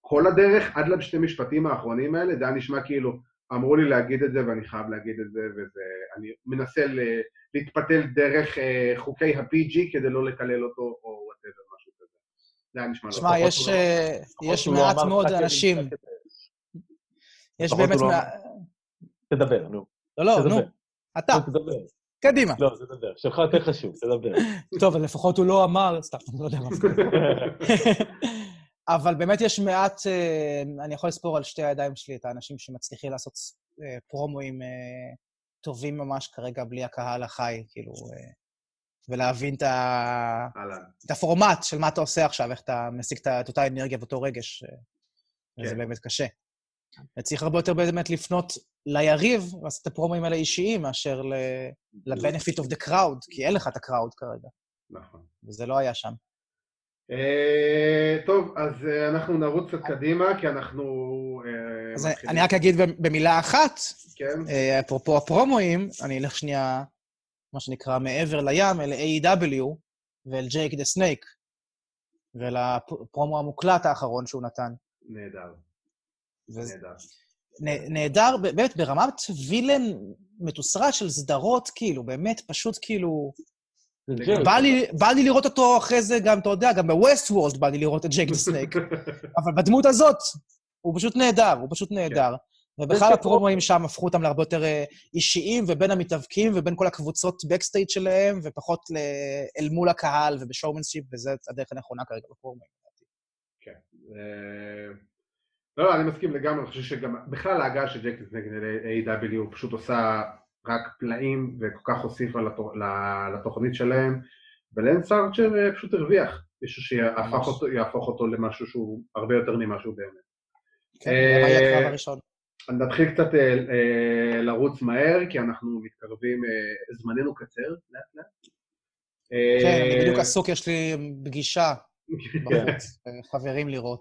כל הדרך עד לשני משפטים האחרונים האלה, זה היה נשמע כאילו, אמרו לי להגיד את זה ואני חייב להגיד את זה, וזה, אני מנסה ל- להתפתל דרך אה, חוקי ה-PG כדי לא לקלל אותו, או וואטאבר, משהו כזה. זה היה נשמע לא תשמע, טוב. יש, אה, יש מעט מאוד לך אנשים, זה. יש באמת... לא. תדבר, נו. לא, לא. נו, אתה. תדבר. קדימה. לא, תדבר. שלך יותר חשוב, תדבר. טוב, אבל לפחות הוא לא אמר, סתם, אני לא יודע מה זה. אבל באמת יש מעט, אה, אני יכול לספור על שתי הידיים שלי את האנשים שמצליחים לעשות אה, פרומואים אה, טובים ממש כרגע בלי הקהל החי, כאילו, ולהבין את, ה... את הפורמט של מה אתה עושה עכשיו, איך אתה משיג את אותה אנרגיה ואותו רגש, אה, וזה כן. באמת קשה. וצריך הרבה יותר באמת לפנות ליריב, לעשות את הפרומואים האלה אישיים, מאשר ל- ל-benefit of the crowd, כי אין לך את הקראוד כרגע, נכון. וזה לא היה שם. אה, טוב, אז אה, אנחנו נרוץ קצת קדימה, כי אנחנו... אה, אז. אני רק אגיד במילה אחת, כן, אפרופו הפרומואים, אני אלך שנייה, מה שנקרא, מעבר לים, אל AEW ואל ג'ייק דה סנייק, ולפרומו המוקלט האחרון שהוא נתן. נהדר, נהדר. נהדר, באמת, ברמת villain מתוסרט של סדרות, כאילו, באמת, פשוט כאילו... בא לי, בא לי לראות אותו אחרי זה גם, אתה יודע, גם ב Westworld בא לי לראות את ג'ייק דה סנייק. אבל בדמות הזאת, הוא פשוט נהדר, הוא פשוט נהדר. ובכלל הפרומואים שם הפכו אותם להרבה יותר אה, אישיים, ובין המתאבקים ובין כל הקבוצות ב backstage שלהם, ופחות. אל מול הקהל וב showmanship, וזה הדרך הנכונה כרגע בפרומואים. כן. אה, לא, לא, אני מסכים לגמרי, אני חושב שגם בכלל ההגעה של ג'קס נגד A.W. פשוט עושה רק פלאים וכל כך הוסיפה ל- לתוכנית שלהם, ולנס ארצ'ר אה, פשוט הרוויח, מישהו שיהפוך. אותו, יהפוך אותו למשהו שהוא הרבה יותר ממה שהוא באמת. כן, אה, היה הקרב הראשון. אז נתחיל קצת אה, אה, לרוץ מהר, כי אנחנו מתקרבים, אה, זמננו קצר, לאט לאט. אה, כן, אני בדיוק עסוק, יש לי פגישה כן. בחוץ, אה, חברים לראות.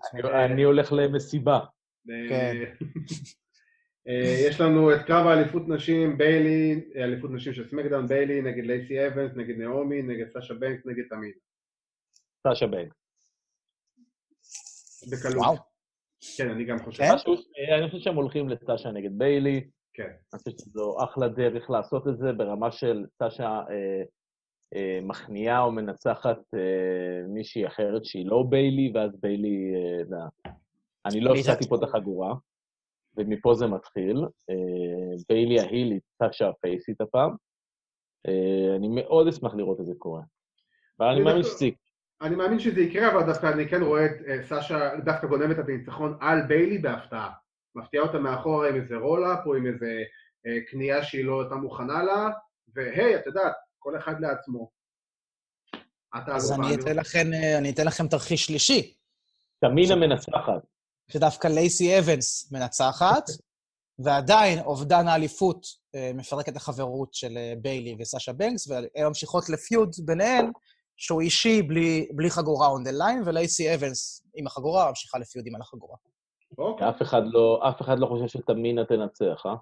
אני הולך למסיבה. כן. אה, יש לנו את קרב האליפות נשים, ביילי, אליפות נשים של סמקדאון, ביילי נגד לייסי אבנס, נגד נעמי, נגד סאשה בנקס, נגד תמינה. סשה בנקס. בקלות. וואו. כן, אני גם חושב. כן? אני חושב שהם הולכים לסשה נגד ביילי. כן. אני חושב שזו אחלה דרך לעשות את זה ברמה של סשה אה, אה, מכניעה או מנצחת אה, מישהי אחרת שהיא לא ביילי, ואז ביילי... אני לא? הפסדתי פה את החגורה, ומפה זה מתחיל. אה, ביילי ההילית, סשה הפייסית הפעם. אה, אני מאוד אשמח לראות את זה קורה. אבל אני מאמין שזה יקרה. אני מאמין שזה יקרה, אבל דווקא אני כן רואה את אה, סאשה דווקא גונבת את הניצחון על ביילי בהפתעה. מפתיעה אותה מאחורה עם איזה roll-up או עם איזה קנייה שהיא לא הייתה מוכנה לה, והי, את יודעת, כל אחד לעצמו. אז אה, אני אתן לכם תרחיש שלישי, תמינה מנצחת. שדווקא לייסי אבנס מנצחת, ועדיין אובדן האליפות אה, מפרק את החברות של אה, ביילי וסאשה בנקס, והן ממשיכות לפיוד ביניהן, שהוא אישי בלי, בלי חגורה on the line, ולייסי אבנס עם החגורה ממשיכה לפיודים על החגורה. אוקיי. אף אחד לא, אף אחד לא חושב שתמינה תנצח, אה?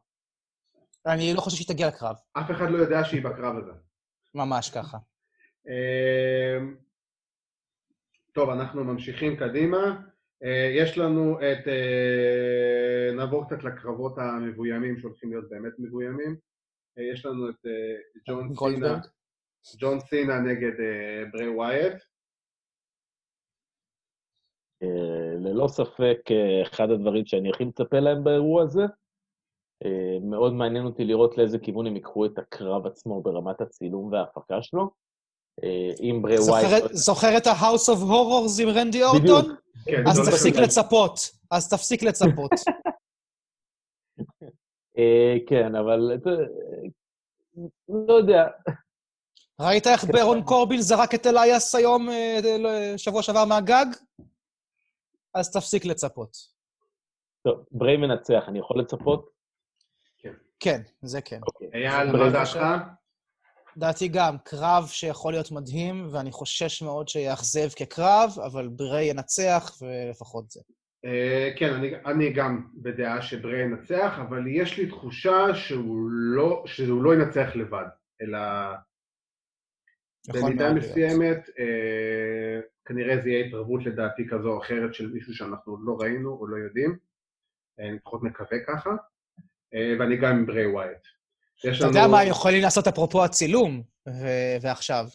אני לא חושב שהיא תגיע לקרב, אף אחד לא יודע שהיא בקרב הזה. ממש ככה. אמ, טוב, אנחנו ממשיכים קדימה. אה, יש לנו את... אה, נעבור קצת לקרבות המבוימים שהולכים להיות באמת מבוימים. אה, יש לנו את ג'ון סינה. ג'ון סינה נגד ברי ווייט. ללא ספק, אחד הדברים שאני הכי מצפה להם באירוע הזה. מאוד מעניין אותי לראות לאיזה כיוון הם ייקחו את הקרב עצמו ברמת הצילום וההפקה שלו. אה, אם ברי ווייט... זוכר- את ה-House of Horrors עם רנדי אורטון? כן, אז זה הולך תפסיק לצפות. אז תפסיק לצפות. אה, כן, אבל אתה- לא יודע, ראית איך ברון קורבין זרק את אלייס היום, אה, ל- שבוע שעבר מהגג? אז תפסיק לצפות. טוב, ברי מנצח, אני יכול לצפות? כן, זה כן. אייל, מה דעתך? דעתי גם, קרב שיכול להיות מדהים, ואני חושש מאוד שיאכזב כקרב, אבל ברי ינצח, ולפחות זה. אה, כן, אני, אני גם בדעה שברי ינצח, אבל יש לי תחושה שהוא לא, שהוא לא ינצח לבד, אלא במידה. מסוימת, אה, כנראה זה יהיה התערבות לדעתי כזו או אחרת של מישהו שאנחנו עוד לא ראינו או לא יודעים, אה, אני לפחות מקווה ככה, אה, ואני גם עם ברי ווייט. יש אתה יודע מה הם יכולים לעשות אפרופו הצילום, ו- ועכשיו,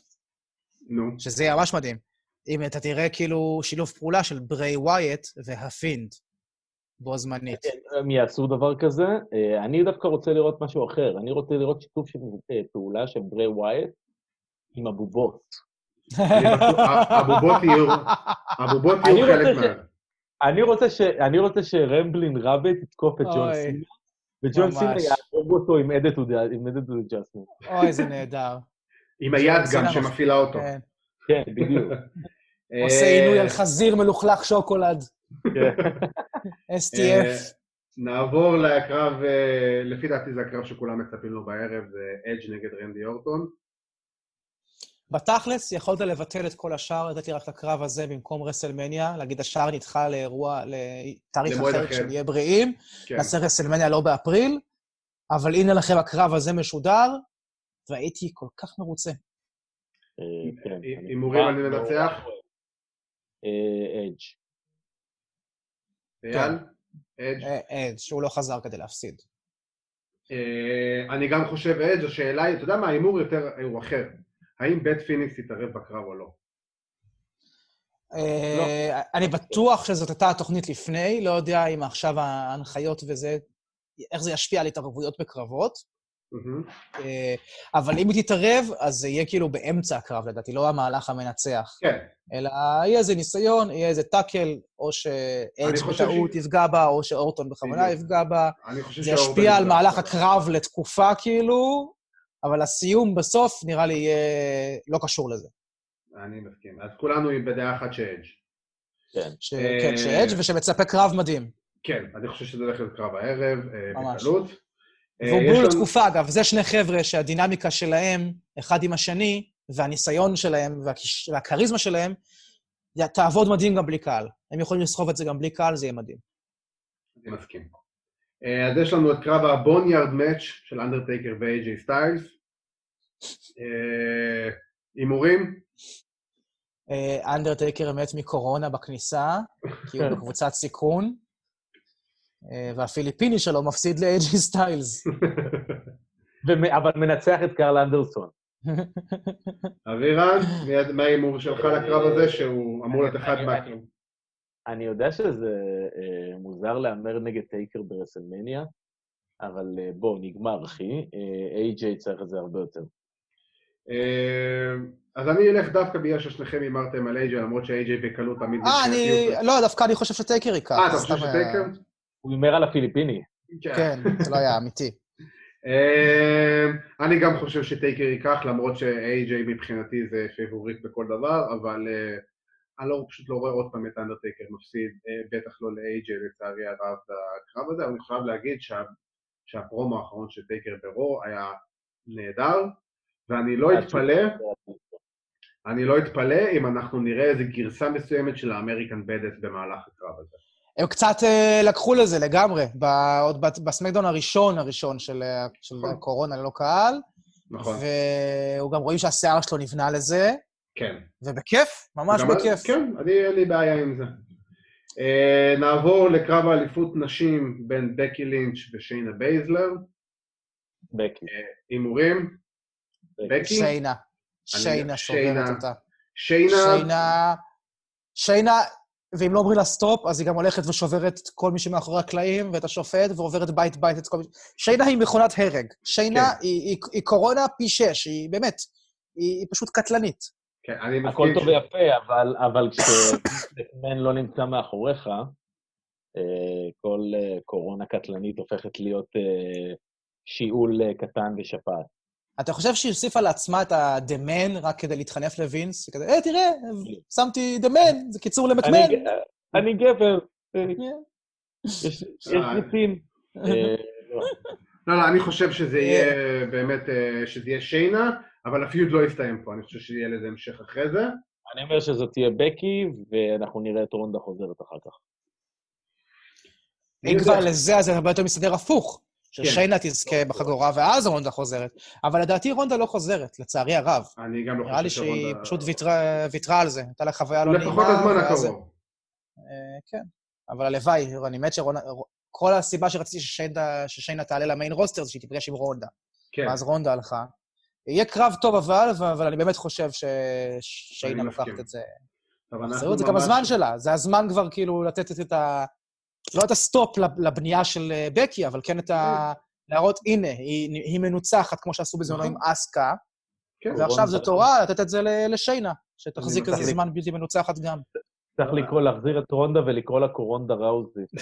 נו, שזה יהיה ממש מדהים. אם אתה תראה כאילו שילוב פעולה של ברי ווייט והפינד. בו זמנית. הם יעשו דבר כזה. אה, אני דווקא רוצה לראות משהו אחר. אני רוצה לראות שיתוף של אה, פעולה של ברי ווייט עם הבובות. הבובות יהיו חלק מה... אני רוצה ש- אני רוצה שרמבלין רביט יתקוף את ג'ון סינה, וג'ון. סינה יהרוג אותו עם עם edited adjustment. אוי, זה נהדר. עם היד גם מפ- שמפעילה אותו. כן. כן, בדיוק. עושה אה, עינוי על חזיר מלוכלך שוקולד. כן. STF. נעבור לקרב, אה, לפי דעתי זה הקרב שכולם מצפים לו בערב, זה אדג' נגד רנדי אורטון. בתכלס, יכולת לבטל את כל השאר, לתת לי רק את הקרב הזה במקום רסלמניה, להגיד השאר נדחה לאירוע, לתאריך אחר, אחר. כשנהיה בריאים, כן. נעשה רסלמניה לא באפריל, אבל הנה לכם הקרב הזה משודר, והייתי כל כך מרוצה. אה, כן, אני- הימורים אני מנצח? אה, אדג'. אייל? אדג'? אה, אה, שהוא לא חזר כדי להפסיד. אה, אני גם חושב אדג', השאלה היא, אתה יודע מה, ההימור יותר, הוא אחר. האם בית פיניקס יתערב בקרב או לא? אה, אני בטוח שזאת הייתה התוכנית לפני, לא יודע אם עכשיו ההנחיות וזה, איך זה ישפיע על התערבויות בקרבות. אה, אבל אם היא תתערב, אז זה יהיה כאילו באמצע הקרב, לדעתי, לא המהלך המנצח. כן, אלא יהיה איזה ניסיון, יהיה איזה טאקל, או חושב בטעות יפגע בה, או שאורטון בכוונה. יפגע בה. אני חושב זה ישפיע על יפגע. מהלך הקרב לתקופה, כאילו, אבל הסיום בסוף נראה לי יהיה לא קשור לזה. אני מסכים. אז כולנו בדעה אחת שאדג'. כן. ש... אה, כן, שאדג' ושמצפה קרב מדהים. כן, אני חושב שזה הולך להיות קרב הערב, אה. בקלות. אה, והוא לנו- לתקופה, אגב, זה שני חבר'ה שהדינמיקה שלהם, אחד עם השני, והניסיון שלהם והכיש- והכריזמה שלהם, תעבוד מדהים גם בלי קהל. הם יכולים לסחוב את זה גם בלי קהל, זה יהיה מדהים. אני מסכים. אה, אז יש לנו את קרב ה Boneyard Match של אנדרטייקר ואיי-ג'יי סטיילס. אה, הימורים? אה, אנדרטייקר מת מקורונה בכניסה, כי הוא בקבוצת סיכון, והפיליפיני שלו מפסיד לאיי-ג'יי סטיילס. אבל מנצח את קרל אנדרסון. אבירן, מה ההימור שלך לקרב הזה, שהוא אמור להיות אחד אני- מה... אני- יודע שזה אה, מוזר להמר נגד טייקר ברסלמניה, אבל אה, בוא, נגמר, אחי. איי-ג'יי צריך את זה הרבה יותר. אה, אז אני אלך דווקא בגלל ששניכם הימרתם על איי-ג'יי, למרות שאיי-ג'יי בקלות תמיד... אה, אני... לא, דווקא אני חושב שטייקר ייקח. אה, אתה חושב אה, שטייקר? הוא הימר על הפיליפיני. כן, זה לא היה אמיתי. אה, אני גם חושב שטייקר ייקח, למרות ש-AJ מבחינתי זה favorite בכל דבר, אבל אה, אני לא, פשוט לא רואה עוד פעם את אנדרטייקר מפסיד, אה, בטח לא ל-AJ לצערי הרב בקרב הזה, אבל אני חייב להגיד שה, שהפרומו האחרון של טייקר ב Raw היה נהדר, ואני לא אתפלא, אני לא אתפלא אם אנחנו נראה איזו גרסה מסוימת של ה American Badass במהלך הקרב הזה. הם קצת אה, לקחו לזה לגמרי, ב- עוד ב- בסמקדאון הראשון הראשון של, אה, של נכון. קורונה ללא קהל, נכון, והוא גם רואים שהשיער שלו נבנה לזה, כן. ובכיף, ממש בכיף. כן, אני, אין לי בעיה עם זה. אה, נעבור לקרב האליפות נשים בין בקי לינץ' ושיינה בייזלר. בקי. הימורים? בקי? שיינה. שיינה. שיינה שוברת אותה. שיינה, שיינה... שיינה, ואם לא אומרים לה סטופ, אז היא גם הולכת ושוברת את כל מי שמאחורי הקלעים, ואת השופט, ועוברת בית בית את כל מי... שיינה היא מכונת הרג. שיינה כן. היא, היא, היא קורונה פי שש, היא באמת, היא, היא פשוט קטלנית. כן, אני הכל מסכים טוב ש- ויפה, אבל, אבל כשמן לא נמצא מאחוריך, אה, כל אה, קורונה קטלנית הופכת להיות אה, שיעול קטן ושפעת. אתה חושב שהיא הוסיפה לעצמה את ה-The Man רק כדי להתחנף לווינס? כזה, אה, תראה, שמתי The Man, זה קיצור למקמן. אני גבר, כן. יש. ניסים. אה, לא. לא, אני חושב שזה יהיה באמת, שזה יהיה שיינה, אבל הפיוד לא יסתיים פה, אני חושב שיהיה לזה המשך אחרי זה. אני אומר שזאת תהיה בקי, ואנחנו נראה את רונדה חוזרת אחר כך. אם כבר לזה, אז זה הרבה יותר מסתדר הפוך. כן. ששיינה תזכה בחגורה ואז רונדה חוזרת. אבל לדעתי רונדה לא חוזרת, לצערי הרב. אני גם לא נראה לי חושב שהיא שרונדה- פשוט ויתרה, ויתרה על זה. הייתה לה חוויה לא נעימה. לפחות הזמן הקרוב. אה, כן. אבל הלוואי, אני מת שרונדה... כל הסיבה שרציתי ששיינה, תעלה למיין רוסטר זה שהיא תיפגש עם רונדה. כן, ואז רונדה הלכה. יהיה קרב טוב אבל, אבל אני באמת חושב ששיינה לוקחת. את זה. אחריות זה גם הזמן שלה, זה הזמן כבר כאילו לתת את ה... לא את הסטופ לבנייה של אה, בקי, אבל כן את ה... להראות, הנה, היא, היא מנוצחת, כמו שעשו בזמנו עם נכון. אסקה, כן, ועכשיו זה תורה לתת את זה לשיינה, שתחזיק איזה. זמן בלתי מנוצחת גם. צריך לקרוא, להחזיר את רונדה ולקרוא לה קורונדה ראוזי.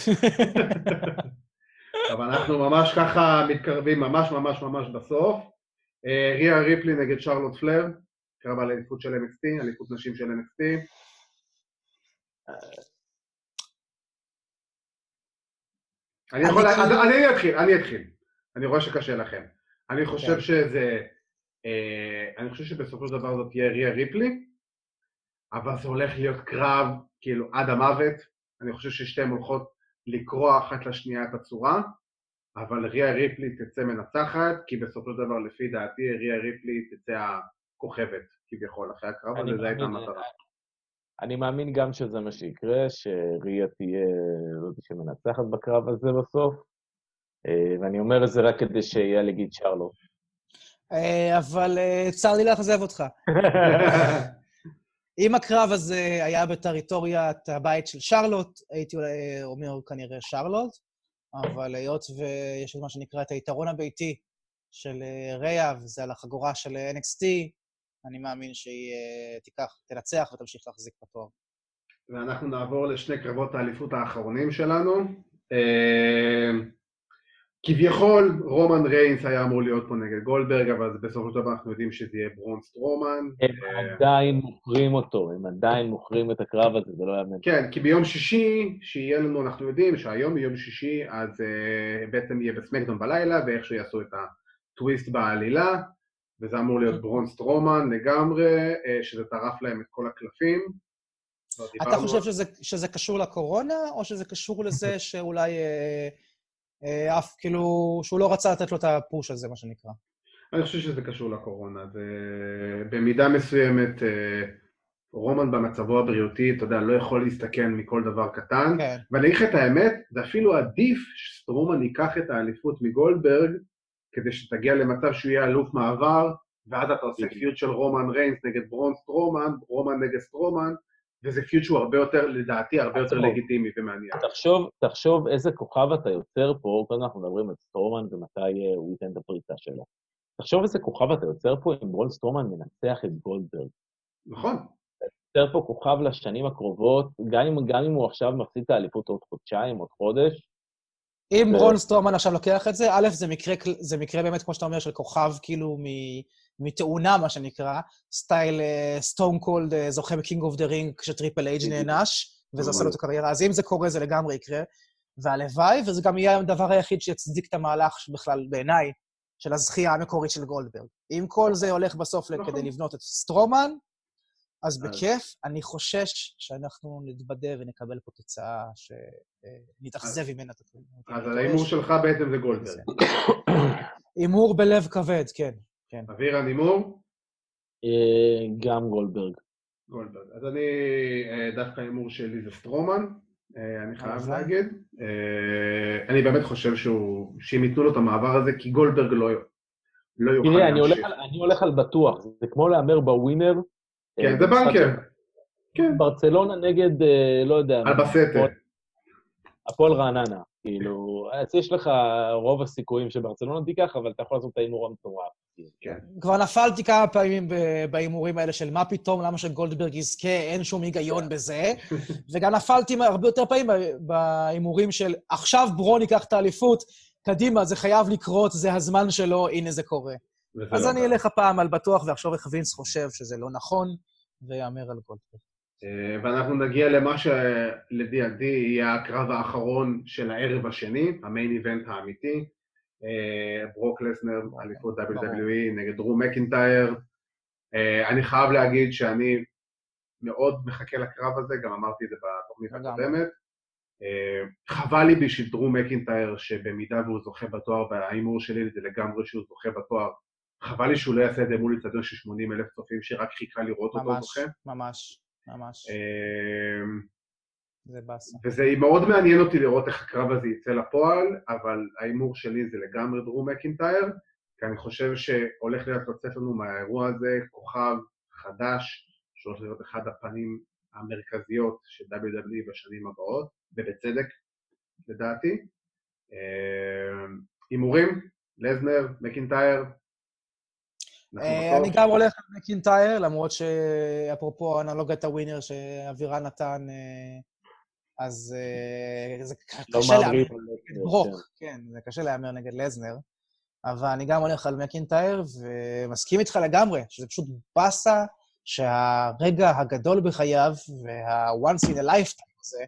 אבל אנחנו ממש ככה מתקרבים, ממש ממש ממש בסוף. אה, ריה ריפלי נגד שרלוט פלייר, קרב על אליפות של NXT, אליפות נשים של NXT. אני יכול, אני אתחיל, אני אתחיל. אני רואה שקשה לכם. אני חושב כן. שזה, אה, אני חושב שבסופו של דבר זאת תהיה ריה ריפלי, אבל זה הולך להיות קרב, כאילו, עד המוות. אני חושב ששתיהן הולכות לקרוע אחת לשנייה את הצורה, אבל ריה ריפלי תצא מנצחת, כי בסופו של דבר, לפי דעתי, ריה ריפלי תצא הכוכבת, כביכול, אחרי הקרב הזה, זו הייתה המטרה. אני מאמין גם שזה מה שיקרה, שריה תהיה זאת שמנצחת בקרב הזה בסוף, אה, ואני אומר את זה רק כדי שיהיה להגיד שרלוט. אה, אבל אה, צר לי לאכזב אותך. אם הקרב הזה היה בטריטוריית הבית של שרלוט, הייתי אומר כנראה שרלוט, אבל היות ויש את מה שנקרא את היתרון הביתי של אה, ריאה, וזה על החגורה של אה, NXT, אני מאמין שהיא אה, תיקח, תנצח ותמשיך להחזיק בתואר. ואנחנו נעבור לשני קרבות האליפות האחרונים שלנו. כביכול רומן ריינס היה אמור להיות פה נגד גולדברג, אבל בסופו של דבר אנחנו יודעים שזה יהיה ברון סטרומן. הם עדיין מוכרים אותו, הם עדיין מוכרים את הקרב הזה, זה לא יאמן. כן, כי ביום שישי, שיהיה לנו, אנחנו יודעים שהיום יום שישי, אז אה, בעצם יהיה בסמאקדאון בלילה, ואיכשהו יעשו את הטוויסט בעלילה, וזה אמור להיות ברון סטרומן לגמרי, אה, שזה טרף להם את כל הקלפים. אתה חושב שזה, שזה קשור לקורונה, או שזה קשור לזה שאולי אה, אף, כאילו, שהוא לא רצה לתת לו את ה push הזה, מה שנקרא? אני חושב שזה קשור לקורונה, זה במידה מסוימת אה, רומן במצבו הבריאותי, אתה יודע, לא יכול להסתכן מכל דבר קטן, כן. ואני אגיד לך את האמת, זה אפילו עדיף שסטרומן ייקח את האליפות מגולדברג, כדי שתגיע למצב שהוא יהיה אלוף מעבר, ואז אתה עושה feud של רומן ריינס נגד ברון סטרומן, רומן נגד סטרומן, וזה פיוט שהוא הרבה יותר, לדעתי, הרבה יותר עצמו. לגיטימי ומעניין. תחשוב, תחשוב איזה כוכב אתה יוצר פה, קודם אנחנו מדברים על סטרומן ומתי אה, הוא ייתן את הפריצה שלו. תחשוב איזה כוכב אתה יוצר פה אם ברון סטרומן מנצח את גולדברג. נכון, יוצר פה כוכב לשנים הקרובות, גם אם, גם אם הוא עכשיו מפסיד את האליפות עוד חודשיים, עוד חודש, אם ו- רון סטרומן עכשיו לוקח את זה, א', זה מקרה, זה מקרה באמת, כמו שאתה אומר, של כוכב כאילו מ- מתאונה, מה שנקרא, style סטון קולד זוכה בקינג אוף דה רינג כשטריפל אייץ'. נענש, וזה עושה לו. את הקריירה. אז אם זה קורה, זה לגמרי יקרה. והלוואי, וזה גם יהיה הדבר היחיד שיצדיק את המהלך בכלל, בעיניי, של הזכייה המקורית של גולדברג. אם כל זה הולך בסוף נכון. כדי לבנות את סטרומן, אז אז- בכיף, אני חושש שאנחנו נתבדה ונקבל פה תוצאה שנתאכזב ממנה. אז ההימור שלך בעצם זה גולדברג. הימור בלב כבד, כן. אבירן הימור? אה, גם גולדברג. גולדברג. אז אני, אה, דווקא ההימור שלי זה סטרומן, אה, אני חייב. להגיד. אה, אני באמת חושב שהוא, שאם ייתנו לו את המעבר הזה, כי גולדברג לא, לא יוכל תראה, אני הולך, להמשיך. על, אני הולך על בטוח, זה כמו להמר בווינר. כן, אה, זה בנקר. של כן, ברצלונה נגד, לא יודע, על בסטה. הפועל- הפועל רעננה. כאילו, אז יש לך רוב הסיכויים שברצלונה תיקח, אבל אתה יכול לעשות את ההימור המטורף. כן. כבר נפלתי כמה פעמים בהימורים האלה של מה פתאום, למה שגולדברג יזכה, אין שום היגיון בזה. וגם נפלתי הרבה יותר פעמים בהימורים של עכשיו ברון ייקח את האליפות, קדימה, זה חייב לקרות, זה הזמן שלו, הנה זה קורה. אז לא אני. אלך הפעם על בטוח ואחשוב איך וינס חושב שזה לא נכון, ויאמר על גולדברג. אה, ואנחנו נגיע למה שלדעתי יהיה הקרב האחרון של הערב השני, המיין איבנט האמיתי. אה, ברוק לסנר, אליפות WWE נגד דרו מקינטייר. אה, אני חייב להגיד שאני מאוד מחכה לקרב הזה, גם אמרתי את זה בתוכנית. הקודמת. חבל לי בשביל דרו מקינטייר, שבמידה והוא זוכה בתואר, וההימור שלי זה לגמרי שהוא זוכה בתואר, חבל לי שהוא לא יעשה את זה מול אצטדיון של 80 אלף צופים שרק חיכה לראות אותו זוכה. ממש, ממש. אה, זה באסה. וזה מאוד מעניין אותי לראות איך הקרב הזה יצא לפועל, אבל ההימור שלי זה לגמרי דרו מקינטייר, כי אני חושב שהולך להיות לצאת לנו מהאירוע הזה כוכב חדש, שהולך להיות אחד הפנים המרכזיות של WWE בשנים הבאות, ובצדק. לדעתי. אה, הימורים, לזנר, מקינטייר. אה, אני גם הולך על מקינטייר, למרות שאפרופו אנלוגיית הווינר שאבירן נתן, אז זה לא קשה להמר מעריך, נגד ברוק, כן, זה קשה להמר נגד לזנר. אבל אני גם הולך על מקינטייר, ומסכים איתך לגמרי, שזה פשוט באסה שהרגע הגדול בחייו, וה-once in a lifetime הזה,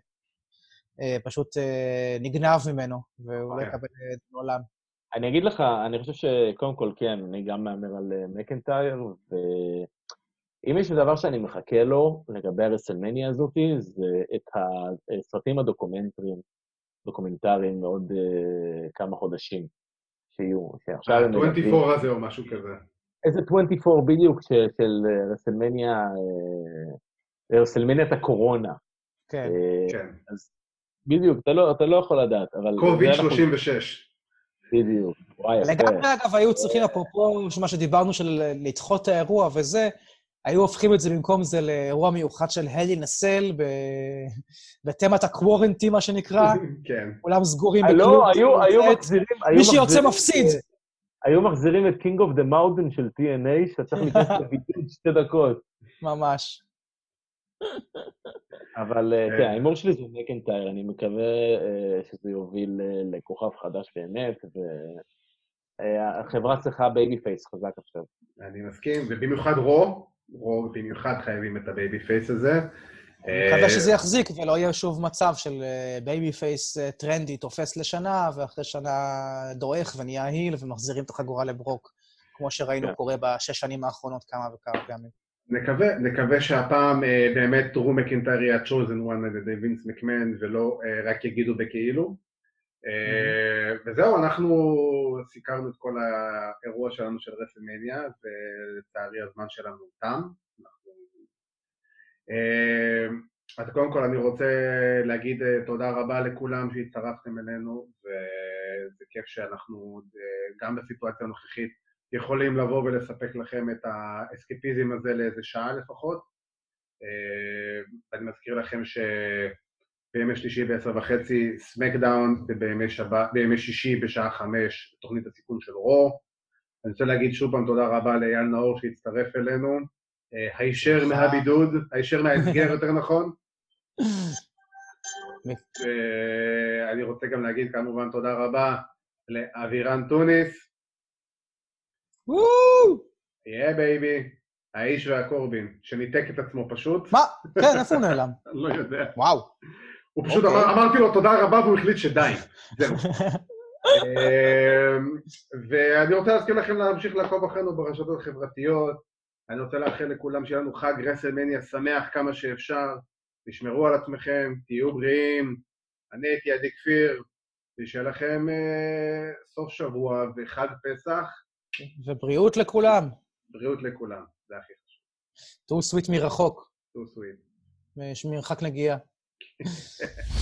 אה, פשוט אה, נגנב ממנו, והוא לא אוקיי. יקבל את העולם. אני אגיד לך, אני חושב שקודם כל כן, אני גם מהמר על אה, מקנטייר, ואם יש דבר שאני מחכה לו לגבי הרסלמניה הזאת, זה את הסרטים הדוקומנטריים, דוקומנטריים מעוד אה, כמה חודשים שיהיו, שעכשיו הם מלווים- ה-24 הזה או משהו כזה. איזה 24 בדיוק של, של אה, רסלמניה, רסלמניית הקורונה. כן. אה, כן. אז בדיוק, אתה לא, אתה לא יכול לדעת, אבל... קוביד זה אנחנו- 36. בדיוק. וואי, יפה. לגמרי, אגב, היו צריכים, אפרופו מה שדיברנו, של לדחות את האירוע וזה, היו הופכים את זה במקום זה לאירוע מיוחד של הלי נסל, בתמת הקוורנטי, מה שנקרא, כן. כולם סגורים אה, בכלום. לא, היו, היו מחזירים... היו מי שיוצא מפסיד. היו מחזירים את King of the Mountain של TNA, שאתה צריך להיכנס לבידוד שתי דקות. ממש. אבל אה, כן. כן, ההימור שלי זה מקנטייר, אני מקווה אה, שזה יוביל אה, לכוכב חדש באמת, והחברה צריכה babyface חזק עכשיו. אני מסכים, ובמיוחד רו, רו במיוחד חייבים את ה babyface הזה. אני מקווה אה, שזה יחזיק ולא יהיה שוב מצב של babyface טרנדי תופס לשנה, ואחרי שנה דועך ונהיה heel ומחזירים את החגורה לברוק, כמו שראינו כן. קורה בשש שנים האחרונות כמה וכמה פעמים. נקווה, נקווה שהפעם אה, באמת רו מקינטייר יהיה ה-chosen one על ידי וינס מקמן ולא אה, רק יגידו בכאילו. אה, וזהו, אנחנו סיקרנו את כל האירוע שלנו של רסלמניה, ולצערי הזמן שלנו תם. אנחנו... אה, אז קודם כל אני רוצה להגיד אה, תודה רבה לכולם שהצטרפתם אלינו, וזה כיף שאנחנו אה, גם בסיטואציה הנוכחית יכולים לבוא ולספק לכם את האסקפיזם הזה לאיזה שעה לפחות. אה, אני מזכיר לכם שבימי שלישי בעשר וחצי סמקדאון, ובימי בימי שישי בשעה חמש תוכנית הסיכון של רו. אני רוצה להגיד שוב פעם תודה רבה לאייל נאור שהצטרף אלינו. אה, הישר. מהבידוד, הישר מההסגר יותר נכון. ואני רוצה גם להגיד כמובן תודה רבה לאבירן טוניס. וואו! yeah baby, האיש והקורבין, שניתק את עצמו פשוט, מה? כן, איפה הוא נעלם? לא יודע. וואו. הוא פשוט אוקיי. אמר, אמרתי לו תודה רבה והוא החליט שדי. זהו. אמ, ואני רוצה להזכיר לכם להמשיך לעקוב אחרינו ברשתות החברתיות. אני רוצה לאחל לכולם שיהיה לנו חג רסלמניה שמח כמה שאפשר. תשמרו על עצמכם, תהיו בריאים. אני הייתי עדי כפיר, ושיהיה לכם אה, סוף שבוע וחג פסח. ובריאות לכולם. בריאות לכולם, זה הכי חשוב. too sweet מרחוק, too sweet. יש מרחק נגיעה.